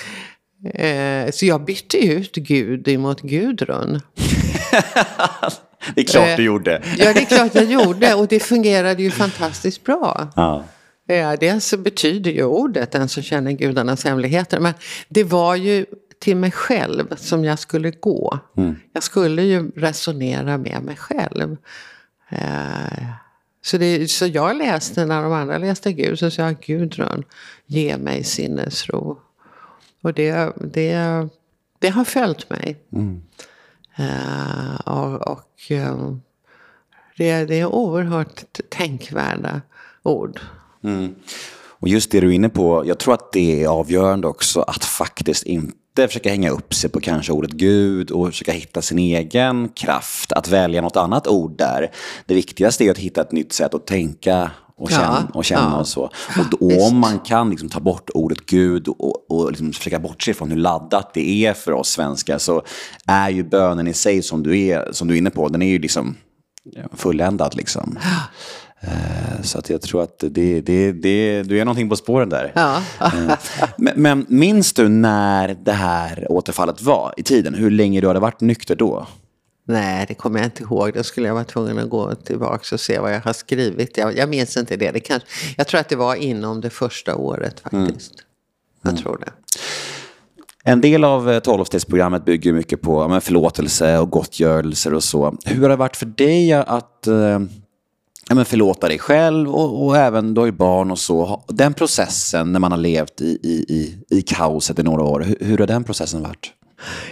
[SPEAKER 1] Eh, så jag bytte ut Gud emot Gudrun.
[SPEAKER 2] det är klart du gjorde.
[SPEAKER 1] Eh, ja, det är klart jag gjorde. Och det fungerade ju fantastiskt bra. Ja. Ja, dels betyder ju ordet den som känner gudarnas hemligheter. Men det var ju till mig själv som jag skulle gå. Mm. Jag skulle ju resonera med mig själv. Eh, så, det, så jag läste, när de andra läste Gud, så sa jag Gudrun, ge mig sinnesro. Och det, det, det har följt mig. Mm. Uh, och, och uh, det, det är oerhört tänkvärda ord. Mm.
[SPEAKER 2] Och just det du är inne på, jag tror att det är avgörande också att faktiskt inte försöka hänga upp sig på kanske ordet Gud och försöka hitta sin egen kraft, att välja något annat ord där. Det viktigaste är att hitta ett nytt sätt att tänka och känna, ja, och, känna ja. och så. Och då, om man kan liksom ta bort ordet Gud och, och liksom försöka bortse från hur laddat det är för oss svenskar så är ju bönen i sig som du är, som du är inne på, den är ju liksom fulländad. Liksom. Eh, så att jag tror att det, det, det, du är någonting på spåren där.
[SPEAKER 1] Ja.
[SPEAKER 2] Eh, men, men minns du när det här återfallet var i tiden? Hur länge du hade varit nykter då?
[SPEAKER 1] Nej, det kommer jag inte ihåg. Då skulle jag vara tvungen att gå tillbaka och se vad jag har skrivit. Jag, jag minns inte det. det kanske, jag tror att det var inom det första året faktiskt. Jag tror det.
[SPEAKER 2] En del av tolvstegsprogrammet bygger mycket på men förlåtelse och gottgörelser och så. Hur har det varit för dig att eh, ja, men förlåta dig själv och, och även då i barn och så? Den processen när man har levt i, i, i, i kaoset i några år, hur, hur har den processen varit?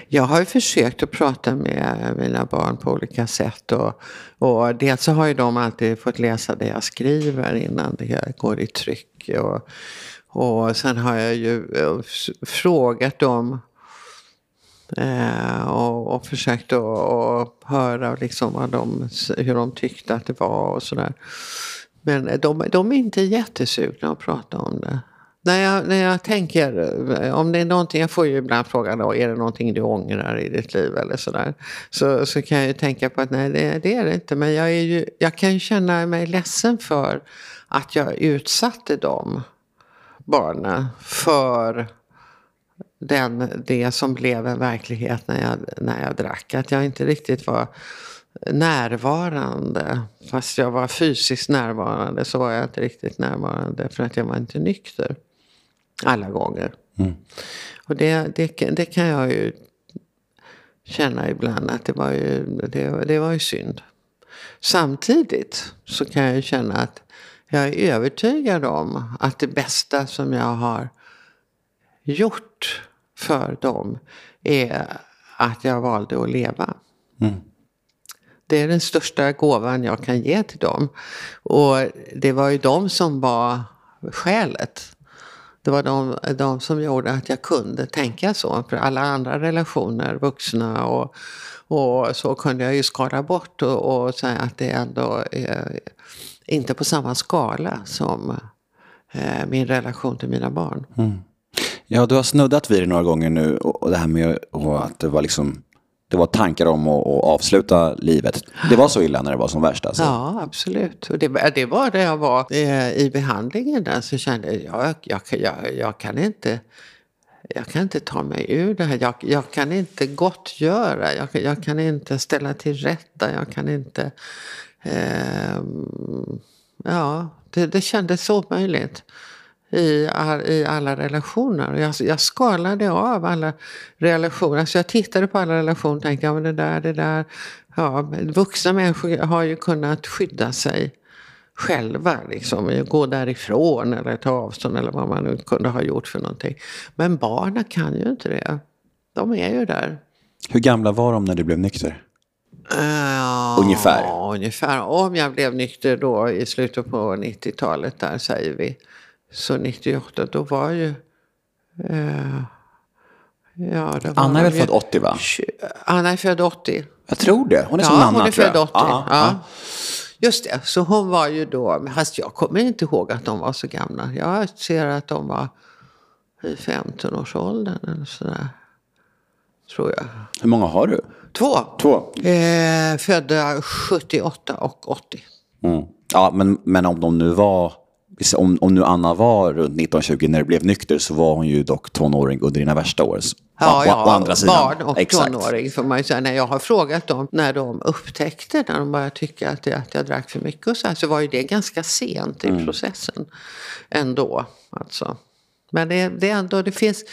[SPEAKER 1] Jag har ju försökt att prata med mina barn på olika sätt. Och, och dels så har ju de alltid fått läsa det jag skriver innan det går i tryck. Och, och sen har jag ju eh, frågat dem eh, och, och försökt att och höra liksom vad de, hur de tyckte att det var och sådär. Men de, de är inte jättesugna att prata om det. När jag, när jag tänker, eh, om det är någonting, jag får ju ibland frågan då, är det någonting du ångrar i ditt liv eller sådär. Så, så kan jag ju tänka på att nej det, det är det inte. Men jag, är ju, jag kan ju känna mig ledsen för att jag utsatte dem, barnen, för den, det som blev en verklighet när jag, när jag drack. Att jag inte riktigt var närvarande. Fast jag var fysiskt närvarande så var jag inte riktigt närvarande för att jag var inte nykter. Alla gånger. Mm. Och det, det, det kan jag ju känna ibland att det var ju, det, det var ju synd. Samtidigt så kan jag känna att jag är övertygad om att det bästa som jag har gjort för dem är att jag valde att leva. Mm. Det är den största gåvan jag kan ge till dem. Och det var ju de som var skälet. Det var de, de som gjorde att jag kunde tänka så. För alla andra relationer, vuxna och, och så kunde jag ju skala bort och, och säga att det ändå är inte på samma skala som eh, min relation till mina barn. Mm.
[SPEAKER 2] Ja, du har snuddat vid det några gånger nu och det här med att det var liksom det var tankar om att, att, avsluta livet. Det var så illa när det var som värst alltså?
[SPEAKER 1] Ja, absolut. Och det, det var det jag var eh, i behandlingen där så kände jag, jag, jag, jag, jag kan inte jag kan inte ta mig ur det här. Jag, jag kan inte gottgöra. Jag, jag kan inte ställa till rätta. Jag kan inte... Eh, ja, det, det kändes omöjligt i, i alla relationer. Jag, jag skalade av alla relationer. Så jag tittade på alla relationer och tänkte, ja men det där, det där. Ja, vuxna människor har ju kunnat skydda sig själva. Liksom, gå därifrån eller ta avstånd eller vad man nu kunde ha gjort för någonting. Men barnen kan ju inte det. De är ju där.
[SPEAKER 2] Hur gamla var de när du blev nykter?
[SPEAKER 1] Uh, ungefär? ungefär. Om jag blev nykter då i slutet på 90-talet där säger vi. Så 98 då var ju... Eh,
[SPEAKER 2] ja, var Anna är väl född 80 va?
[SPEAKER 1] Anna är född 80.
[SPEAKER 2] Jag tror det. Hon är
[SPEAKER 1] som
[SPEAKER 2] ja,
[SPEAKER 1] Anna hon är född 80. Ja, ja. Just det, så hon var ju då, fast jag kommer inte ihåg att de var så gamla. Jag ser att de var i 15-årsåldern eller sådär. Tror jag.
[SPEAKER 2] Hur många har du?
[SPEAKER 1] Två.
[SPEAKER 2] Två.
[SPEAKER 1] Eh, födda 78 och 80.
[SPEAKER 2] Mm. Ja, men, men om de nu var om, om nu Anna var runt 1920 när det blev nykter så var hon ju dock tonåring under dina värsta år.
[SPEAKER 1] Ja, ja, å, andra sidan. barn och Exakt. tonåring får man ju säga. När jag har frågat dem när de upptäckte, när de började tycka att, att jag drack för mycket och så här, så var ju det ganska sent i mm. processen ändå. Alltså. Men det, det, ändå, det, finns,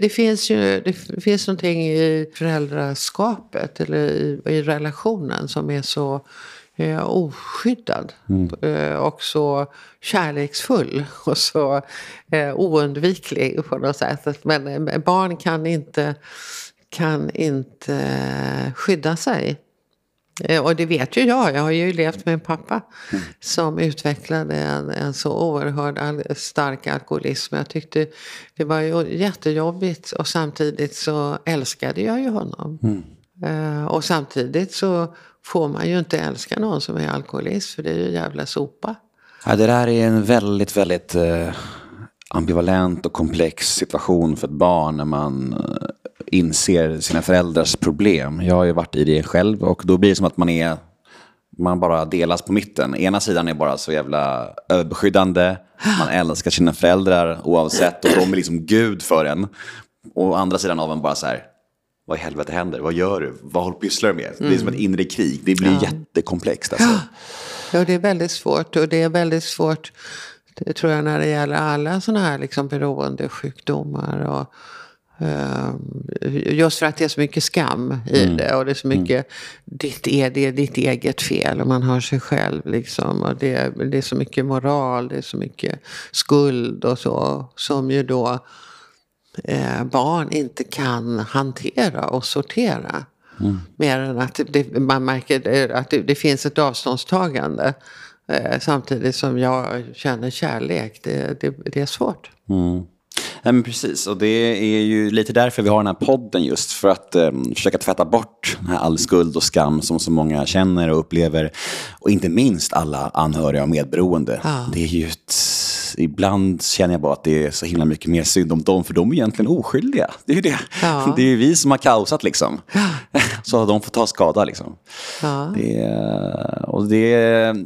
[SPEAKER 1] det, finns ju, det finns någonting i föräldraskapet eller i, i relationen som är så eh, oskyddad. Mm. Eh, och så kärleksfull och så eh, oundviklig på något sätt. Men eh, barn kan inte, kan inte eh, skydda sig. Eh, och det vet ju jag. Jag har ju levt med en pappa mm. som utvecklade en, en så oerhört al stark alkoholism. Jag tyckte det var ju jättejobbigt och samtidigt så älskade jag ju honom. Mm. Uh, och samtidigt så får man ju inte älska någon som är alkoholist för det är ju jävla sopa.
[SPEAKER 2] Ja, det där är en väldigt, väldigt eh, ambivalent och komplex situation för ett barn när man eh, inser sina föräldrars problem. Jag har ju varit i det själv och då blir det som att man är man bara delas på mitten. Ena sidan är bara så jävla överbeskyddande. Man älskar sina föräldrar oavsett och de är liksom gud för en. Och andra sidan av en bara så här, vad i helvete händer? Vad gör du? Vad håller pysslar du med? Mm. Det är som ett inre krig. Det blir ja. jättekomplext. Alltså.
[SPEAKER 1] Ja, det är väldigt svårt. Och det är väldigt svårt, det tror jag, när det gäller alla sådana här liksom beroendesjukdomar. Och, um, just för att det är så mycket skam i mm. det. Och det är så mycket, mm. ditt, är, det är ditt eget fel. Och man har sig själv liksom. Och det, det är så mycket moral, det är så mycket skuld och så. Som ju då eh, barn inte kan hantera och sortera. Mm. Mer än att det, man märker att det, det finns ett avståndstagande. Eh, samtidigt som jag känner kärlek. Det, det, det är svårt.
[SPEAKER 2] Mm. Ja, men precis, och det är ju lite därför vi har den här podden just för att eh, försöka tvätta bort all skuld och skam som så många känner och upplever. Och inte minst alla anhöriga och medberoende. Ja. Det är ju ett ibland känner jag bara att det är så himla mycket mer synd om dem, för de är egentligen oskyldiga. Det är ju det. Ja. Det är ju vi som har kaosat liksom. Så har de fått ta skada liksom. Ja. Det, och det,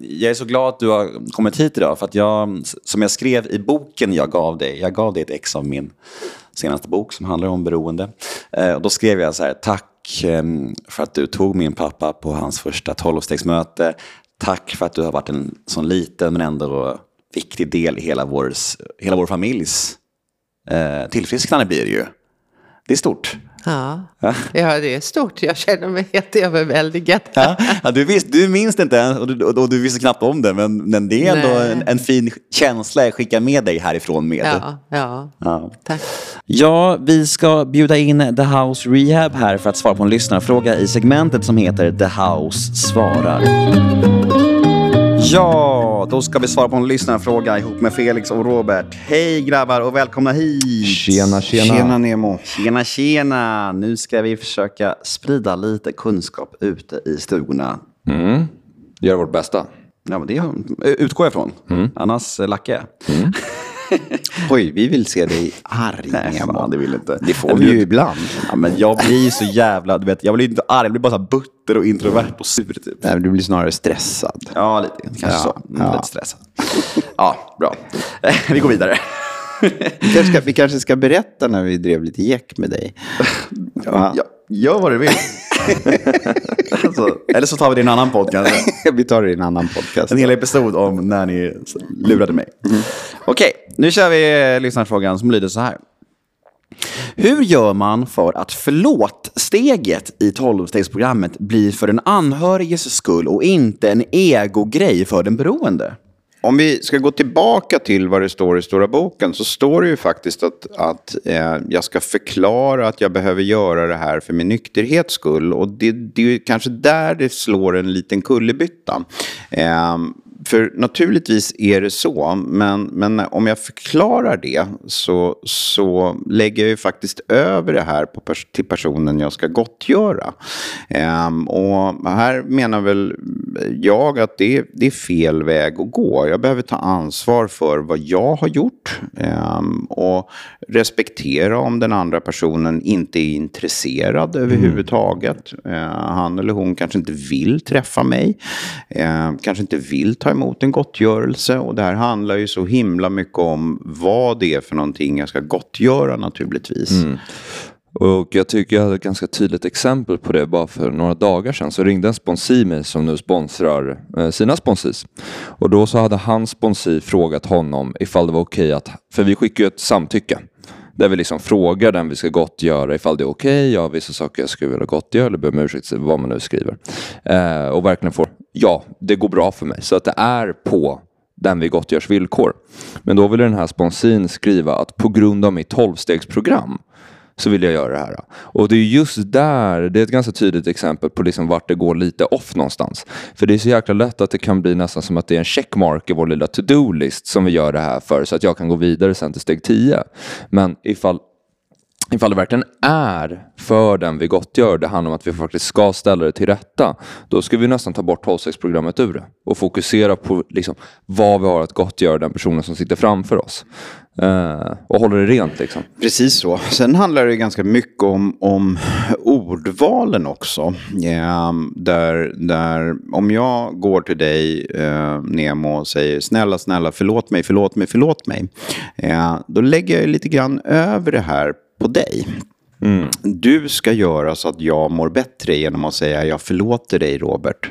[SPEAKER 2] jag är så glad att du har kommit hit idag, för att jag, som jag skrev i boken jag gav dig, jag gav dig ett ex av min senaste bok som handlar om beroende. Eh, och då skrev jag så här, tack ehm, för att du tog min pappa på hans första tolvstegsmöte. Tack för att du har varit en sån liten men ändå viktig del i hela vår, hela vår familjs eh, tillfrisknande blir det ju. Det är stort.
[SPEAKER 1] Ja. ja, det är stort. Jag känner mig helt överväldigad.
[SPEAKER 2] Ja, ja, du, visst, du minns det inte ens och du, och du visste knappt om det, men, men det är ändå en, en, fin känsla jag skickar med dig härifrån med.
[SPEAKER 1] Ja, ja. ja. tack.
[SPEAKER 2] Ja, vi ska bjuda in The House Rehab här för att svara på en lyssnarfråga i segmentet som heter The House svarar. Ja, då ska vi svara på en lyssnarfråga ihop med Felix och Robert. Hej grabbar och välkomna hit!
[SPEAKER 3] Tjena, tjena.
[SPEAKER 2] Tjena Nemo. Tjena, tjena. Nu ska vi försöka sprida lite kunskap ute i stugorna.
[SPEAKER 3] Mm. Gör vårt bästa.
[SPEAKER 2] Ja, men det utgår jag ifrån. Mm. Annars lackar jag. Mm.
[SPEAKER 3] Oj, vi vill se dig arg.
[SPEAKER 2] Nej, fan, det vill inte.
[SPEAKER 3] Det får vi ju ibland.
[SPEAKER 2] Ja, men jag blir så jävla, du vet, jag blir inte arg, jag blir bara så butter och introvert och sur typ.
[SPEAKER 3] Nej, du blir snarare stressad.
[SPEAKER 2] Ja, lite, kanske ja, så. Mm, ja. Lite stressad. Ja, bra. Vi går vidare.
[SPEAKER 3] Vi kanske, ska, vi kanske ska berätta när vi drev lite jäck med dig.
[SPEAKER 2] Ja. ja, gör vad du vill. alltså, eller så tar vi det i en annan podcast.
[SPEAKER 3] vi tar det i en annan podcast.
[SPEAKER 2] En hel episod om när ni lurade mig. Mm. Okej, nu kör vi eh, lyssnarfrågan som lyder så här. Hur gör man för att förlåt-steget i tolvstegsprogrammet blir för den anhöriges skull och inte en egogrej för den beroende?
[SPEAKER 3] Om vi ska gå tillbaka till vad det står i Stora boken så står det ju faktiskt att, att eh, jag ska förklara att jag behöver göra det här för min nykterhets skull. Och det, det är kanske där det slår en liten kullerbytta. Eh, för naturligtvis är det så, men, men om jag förklarar det så, så lägger jag ju faktiskt över det här på pers till personen jag ska gottgöra. Um, och här menar väl jag att det, det är fel väg att gå. Jag behöver ta ansvar för vad jag har gjort um, och respektera om den andra personen inte är intresserad mm. överhuvudtaget. Uh, han eller hon kanske inte vill träffa mig, uh, kanske inte vill ta emot en gottgörelse. Och det här handlar ju så himla mycket om vad det är för någonting jag ska gottgöra naturligtvis. Mm.
[SPEAKER 4] Och jag tycker jag hade ett ganska tydligt exempel på det bara för några dagar sedan. Så ringde en sponsi mig som nu sponsrar eh, sina sponsis. Och då så hade hans sponsi frågat honom ifall det var okej okay att, för vi skickar ju ett samtycke. Där vi liksom frågar den vi ska gottgöra ifall det är okej, okay, ja vissa saker jag skulle vilja gottgöra eller be om ursäkt, vad man nu skriver. Eh, och verkligen får, ja det går bra för mig. Så att det är på den vi gottgörs villkor. Men då vill den här sponsin skriva att på grund av mitt tolvstegsprogram så vill jag göra det här. Och det är just där, det är ett ganska tydligt exempel på liksom vart det går lite off någonstans. För det är så jäkla lätt att det kan bli nästan som att det är en checkmark i vår lilla to-do-list som vi gör det här för så att jag kan gå vidare sen till steg 10. Men ifall ifall det verkligen är för den vi gottgör, det handlar om att vi faktiskt ska ställa det till rätta, då ska vi nästan ta bort 12-programmet ur det och fokusera på liksom, vad vi har att gottgöra den personen som sitter framför oss. Eh, och håller det rent liksom.
[SPEAKER 3] Precis så. Sen handlar det ganska mycket om, om ordvalen också. Eh, där, där, om jag går till dig, eh, Nemo, och säger snälla, snälla, förlåt mig, förlåt mig, förlåt mig. Eh, då lägger jag lite grann över det här på dig. Mm. Du ska göra så att jag mår bättre genom att säga jag förlåter dig Robert.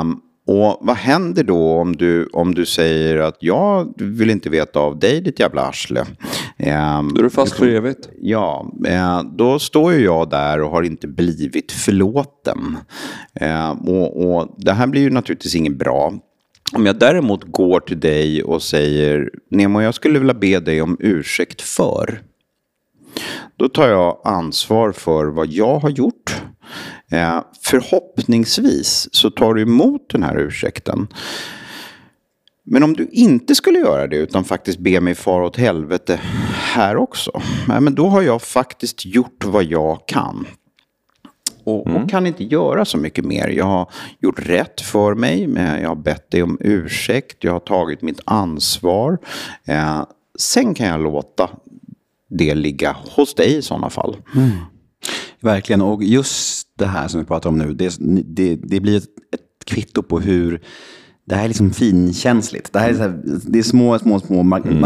[SPEAKER 3] Um, och vad händer då om du, om du säger att jag vill inte veta av dig ditt jävla arsle?
[SPEAKER 4] Um, då är du fast för evigt.
[SPEAKER 3] Ja, uh, då står ju jag där och har inte blivit förlåten. Uh, och, och det här blir ju naturligtvis inget bra. Om jag däremot går till dig och säger Nemo, jag skulle vilja be dig om ursäkt för. Då tar jag ansvar för vad jag har gjort. Eh, förhoppningsvis så tar du emot den här ursäkten. Men om du inte skulle göra det utan faktiskt be mig fara åt helvete här också. Nej, men då har jag faktiskt gjort vad jag kan. Och, mm. och, kan inte göra så mycket mer. Jag har gjort rätt för mig. Men jag har bett dig om ursäkt. Jag har tagit mitt ansvar. Eh, sen kan jag låta det ligga hos dig i sådana fall. Mm.
[SPEAKER 2] Verkligen, och just det här som vi pratar om nu, det, det, det blir ett, ett kvitto på hur det här är liksom finkänsligt. Det här är, så här, det är små, små, små mm.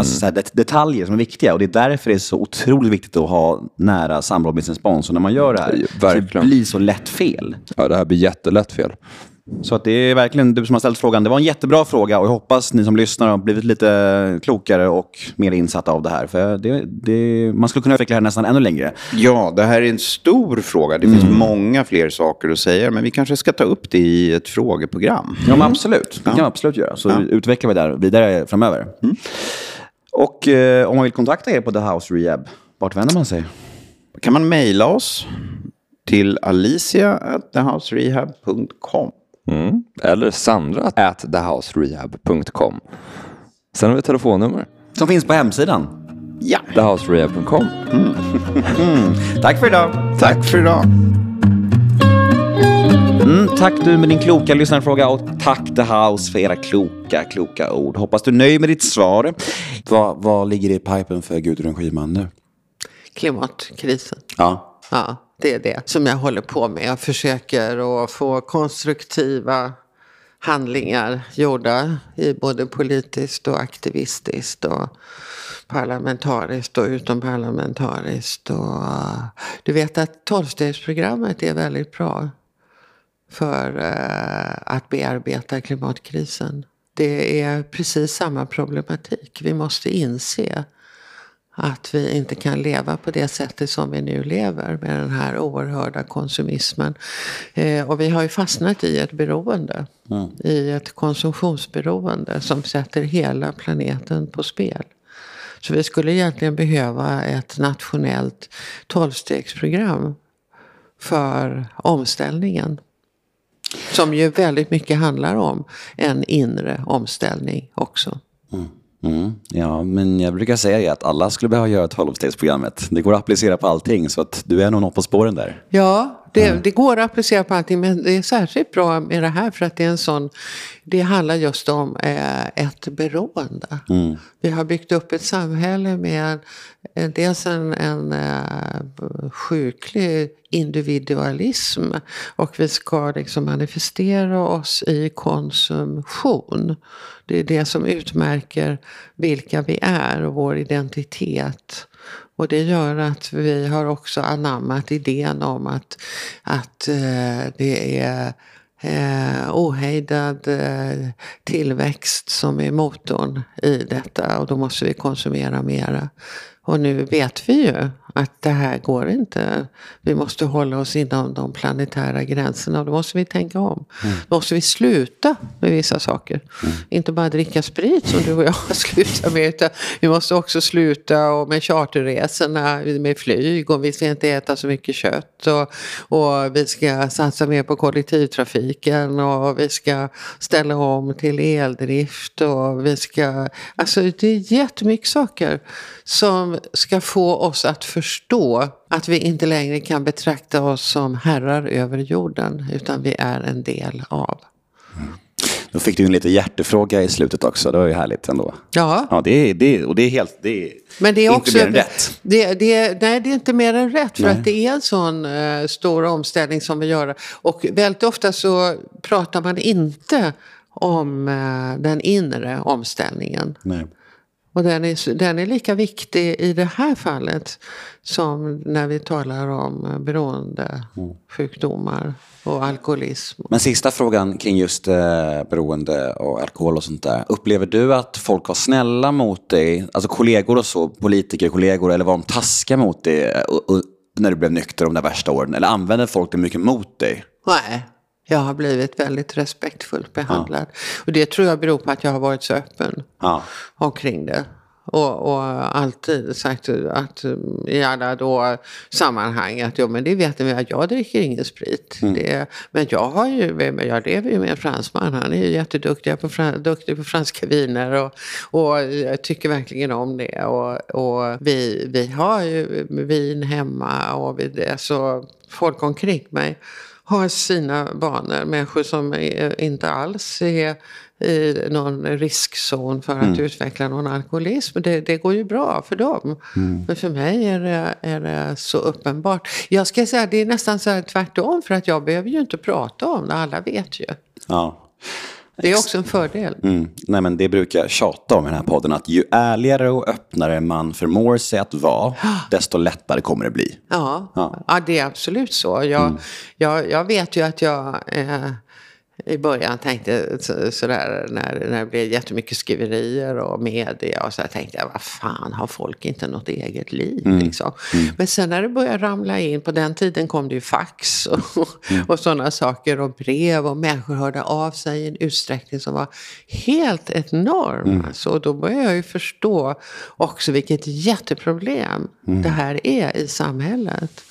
[SPEAKER 2] detaljer som är viktiga. Och det är därför det är så otroligt viktigt att ha nära samråd med sin sponsor när man gör det här. Verkligen. Så det blir så lätt fel.
[SPEAKER 4] Ja, det här blir jättelätt fel.
[SPEAKER 2] Så att det är verkligen du som har ställt frågan. Det var en jättebra fråga och jag hoppas ni som lyssnar har blivit lite klokare och mer insatta av det här. För det, det, man skulle kunna utveckla det här nästan ännu längre.
[SPEAKER 3] Ja, det här är en stor fråga. Det finns mm. många fler saker att säga, men vi kanske ska ta upp det i ett frågeprogram.
[SPEAKER 2] Ja, men absolut. Det kan vi absolut göra. Så ja. utvecklar vi det vidare framöver. Mm. Och eh, om man vill kontakta er på The House Rehab, vart vänder man sig?
[SPEAKER 3] kan man mejla oss till alicia at thehouserehab.com.
[SPEAKER 4] Mm. Eller Sandra at thehouserehab.com. Sen har vi telefonnummer.
[SPEAKER 2] Som finns på hemsidan.
[SPEAKER 3] Ja.
[SPEAKER 4] Thehouserehab.com. Mm.
[SPEAKER 2] mm. Tack för idag.
[SPEAKER 3] Tack, tack för idag.
[SPEAKER 2] Mm, tack du med din kloka lyssnarfråga och tack The House för era kloka, kloka ord. Hoppas du är nöjd med ditt svar. Vad, vad ligger i pipen för Gudrun Schyman nu?
[SPEAKER 1] Klimatkrisen.
[SPEAKER 2] Ja.
[SPEAKER 1] Ja det är det som jag håller på med. Jag försöker att få konstruktiva handlingar gjorda i både politiskt och aktivistiskt och parlamentariskt och utomparlamentariskt. Och, du vet att tolvstegsprogrammet är väldigt bra för eh, att bearbeta klimatkrisen. Det är precis samma problematik. Vi måste inse att vi inte kan leva på det sättet som vi nu lever med den här oerhörda konsumismen. Eh, och vi har ju fastnat i ett beroende. Mm. I ett konsumtionsberoende som sätter hela planeten på spel. Så vi skulle egentligen behöva ett nationellt tolvstegsprogram för omställningen. Som ju väldigt mycket handlar om en inre omställning också.
[SPEAKER 2] Mm. Mm, ja, men jag brukar säga att alla skulle behöva göra 12-stegsprogrammet. Det går att applicera på allting, så att du är nog något på spåren där.
[SPEAKER 1] Ja, det, mm. det, går att applicera på allting, men det är särskilt bra med det här för att det är en sån, det handlar just om eh, ett beroende. Mm. Vi har byggt upp ett samhälle med en, dels en, en eh, sjuklig individualism och vi ska liksom manifestera oss i konsumtion. Det är det som utmärker vilka vi är och vår identitet. Och det gör att vi har också anammat idén om att, att eh, det är eh, ohejdad eh, tillväxt som är motorn i detta och då måste vi konsumera mera. Och nu vet vi ju att det här går inte. Vi måste hålla oss inom de planetära gränserna och då måste vi tänka om. Mm. Då måste vi sluta med vissa saker. Mm. Inte bara dricka sprit som du och jag har slutat med. Utan vi måste också sluta med charterresorna med flyg och vi ska inte äta så mycket kött. Och, och vi ska satsa mer på kollektivtrafiken och vi ska ställa om till eldrift och vi ska... Alltså det är jättemycket saker som som ska få oss att förstå att vi inte längre kan betrakta oss som herrar över jorden, utan vi är en del av.
[SPEAKER 2] Då fick du en liten hjärtefråga i slutet också. Det var ju härligt ändå.
[SPEAKER 1] Ja.
[SPEAKER 2] Ja, det är, det är, och det är helt... Det är
[SPEAKER 1] Men det är
[SPEAKER 2] inte
[SPEAKER 1] också,
[SPEAKER 2] mer än rätt.
[SPEAKER 1] Det, det, nej, det är inte mer än rätt. För
[SPEAKER 2] Nej.
[SPEAKER 1] att det är en sån eh, stor omställning som vi gör. Och väldigt ofta så pratar man inte om eh, den inre omställningen.
[SPEAKER 2] Nej.
[SPEAKER 1] Och den är, den är lika viktig i det här fallet som när vi talar om beroendesjukdomar och alkoholism.
[SPEAKER 2] Men sista frågan kring just eh, beroende och alkohol och sånt där. Upplever du att folk var snälla mot dig, alltså kollegor och så, politiker, kollegor, eller var de taskiga mot dig eh, och, och, när du blev nykter de där värsta åren? Eller använde folk det mycket mot dig?
[SPEAKER 1] Nej, jag har blivit väldigt respektfullt behandlad. Och det tror jag beror på att jag har varit så öppen
[SPEAKER 2] Ja.
[SPEAKER 1] omkring det. Och, och alltid sagt att mm, i alla då sammanhang att jo, men det vet ni att jag dricker ingen sprit. Det, men jag har ju, jag lever ju med en fransman. Han är ju jätteduktig på, duktig på franska viner och, och jag tycker verkligen om det. Och, och vi, vi har ju vin hemma och vi, alltså, folk omkring mig har sina banor. Människor som är, inte alls är i någon riskzon för att utveckla någon alkoholism. Det, det går ju bra för dem. Men för mig är det, är det så uppenbart. Jag ska säga det är nästan så här tvärtom för att jag behöver ju inte prata om det. Alla vet ju.
[SPEAKER 2] ja.
[SPEAKER 1] Det är också en fördel.
[SPEAKER 2] Mm. Nej, men det brukar jag tjata om i den här podden, att ju ärligare och öppnare man förmår sig att vara, desto lättare kommer det bli.
[SPEAKER 1] Ja,
[SPEAKER 2] Ja.
[SPEAKER 1] ja. det är absolut så. Jag, jag, jag vet ju att jag eh, i början tänkte så, sådär när, när det blev jättemycket skriverier och media och så tänkte jag vad fan har folk inte något eget liv liksom. Men sen när det började ramla in, på den tiden kom det ju fax och, och sådana saker och brev och människor hörde av sig i en utsträckning som var helt enorm. Alltså, och då började jag ju förstå också vilket jätteproblem det här är i samhället.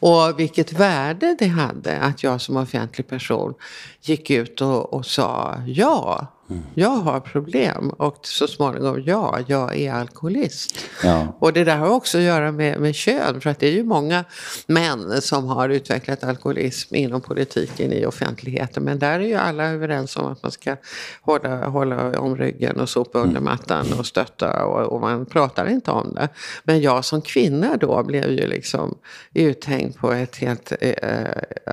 [SPEAKER 1] Och vilket värde det hade att jag som offentlig person gick ut och, och sa ja, jag har problem. Och så småningom ja, jag är alkoholist.
[SPEAKER 2] Ja.
[SPEAKER 1] Och det där har också att göra med, med kön. För att det är ju många män som har utvecklat alkoholism inom politiken i offentligheten. Men där är ju alla överens om att man ska hålla, hålla om ryggen och sopa under mattan och stötta. Och, och man pratar inte om det. Men jag som kvinna då blev ju liksom uthängd på ett helt eh,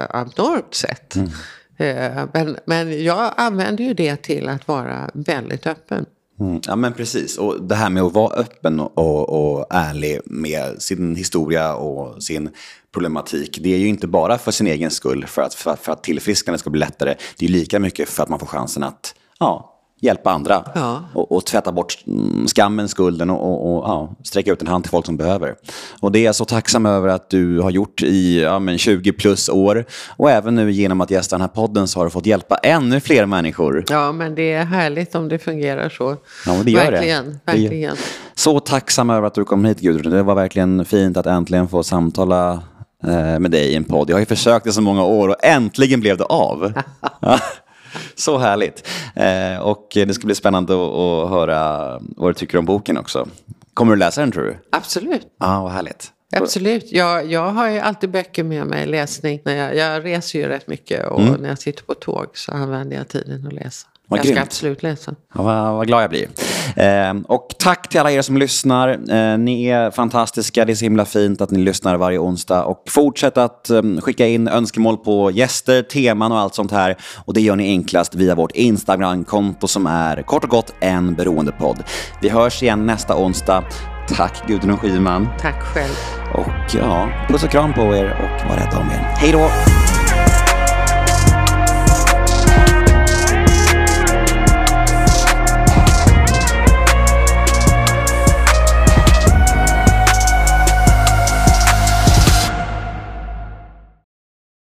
[SPEAKER 1] abnormt sätt. Eh, Eh, men, men jag använder ju det till att vara väldigt öppen.
[SPEAKER 2] Mm, ja men precis, och det här med att vara öppen och, och, ärlig med sin historia och sin problematik. Det är ju inte bara för sin egen skull, för att, för, för att tillfrisknandet ska bli lättare. Det är ju lika mycket för att man får chansen att ja, hjälpa andra.
[SPEAKER 1] Ja.
[SPEAKER 2] Och, och tvätta bort mm, skammen, skulden och, och, och ja, sträcka ut en hand till folk som behöver. Och det är jag så tacksam över att du har gjort i ja, men 20 plus år. Och även nu genom att gästa den här podden så har du fått hjälpa ännu fler människor.
[SPEAKER 1] Ja, men det är härligt om det fungerar så.
[SPEAKER 2] Ja, det gör
[SPEAKER 1] verkligen,
[SPEAKER 2] det.
[SPEAKER 1] verkligen.
[SPEAKER 2] Så tacksam över att du kom hit Gudrun. Det var verkligen fint att äntligen få samtala eh, med dig i en podd. Jag har ju försökt i så många år och äntligen blev det av. Så härligt. Eh, och det ska bli spännande att, att höra vad du tycker om boken också. Kommer du läsa den tror du?
[SPEAKER 1] Absolut.
[SPEAKER 2] Ja, vad härligt.
[SPEAKER 1] Absolut. Jag, jag har ju alltid böcker med mig, läsning. När jag, jag reser ju rätt mycket och när jag sitter på tåg så använder jag tiden att läsa.
[SPEAKER 2] Vad
[SPEAKER 1] jag ska
[SPEAKER 2] grymt.
[SPEAKER 1] absolut läsa.
[SPEAKER 2] Ja, vad, vad glad jag blir. Eh, och tack till alla er som lyssnar. Eh, ni är fantastiska. Det är så himla fint att ni lyssnar varje onsdag. Och fortsätt att eh, skicka in önskemål på gäster, teman och allt sånt här. Och det gör ni enklast via vårt Instagram-konto som är kort och gott en beroendepodd. Vi hörs igen nästa onsdag. Tack Gudrun Schyman.
[SPEAKER 1] Tack själv.
[SPEAKER 2] Och ja, puss och kram på er och var rädda om er. Hej då!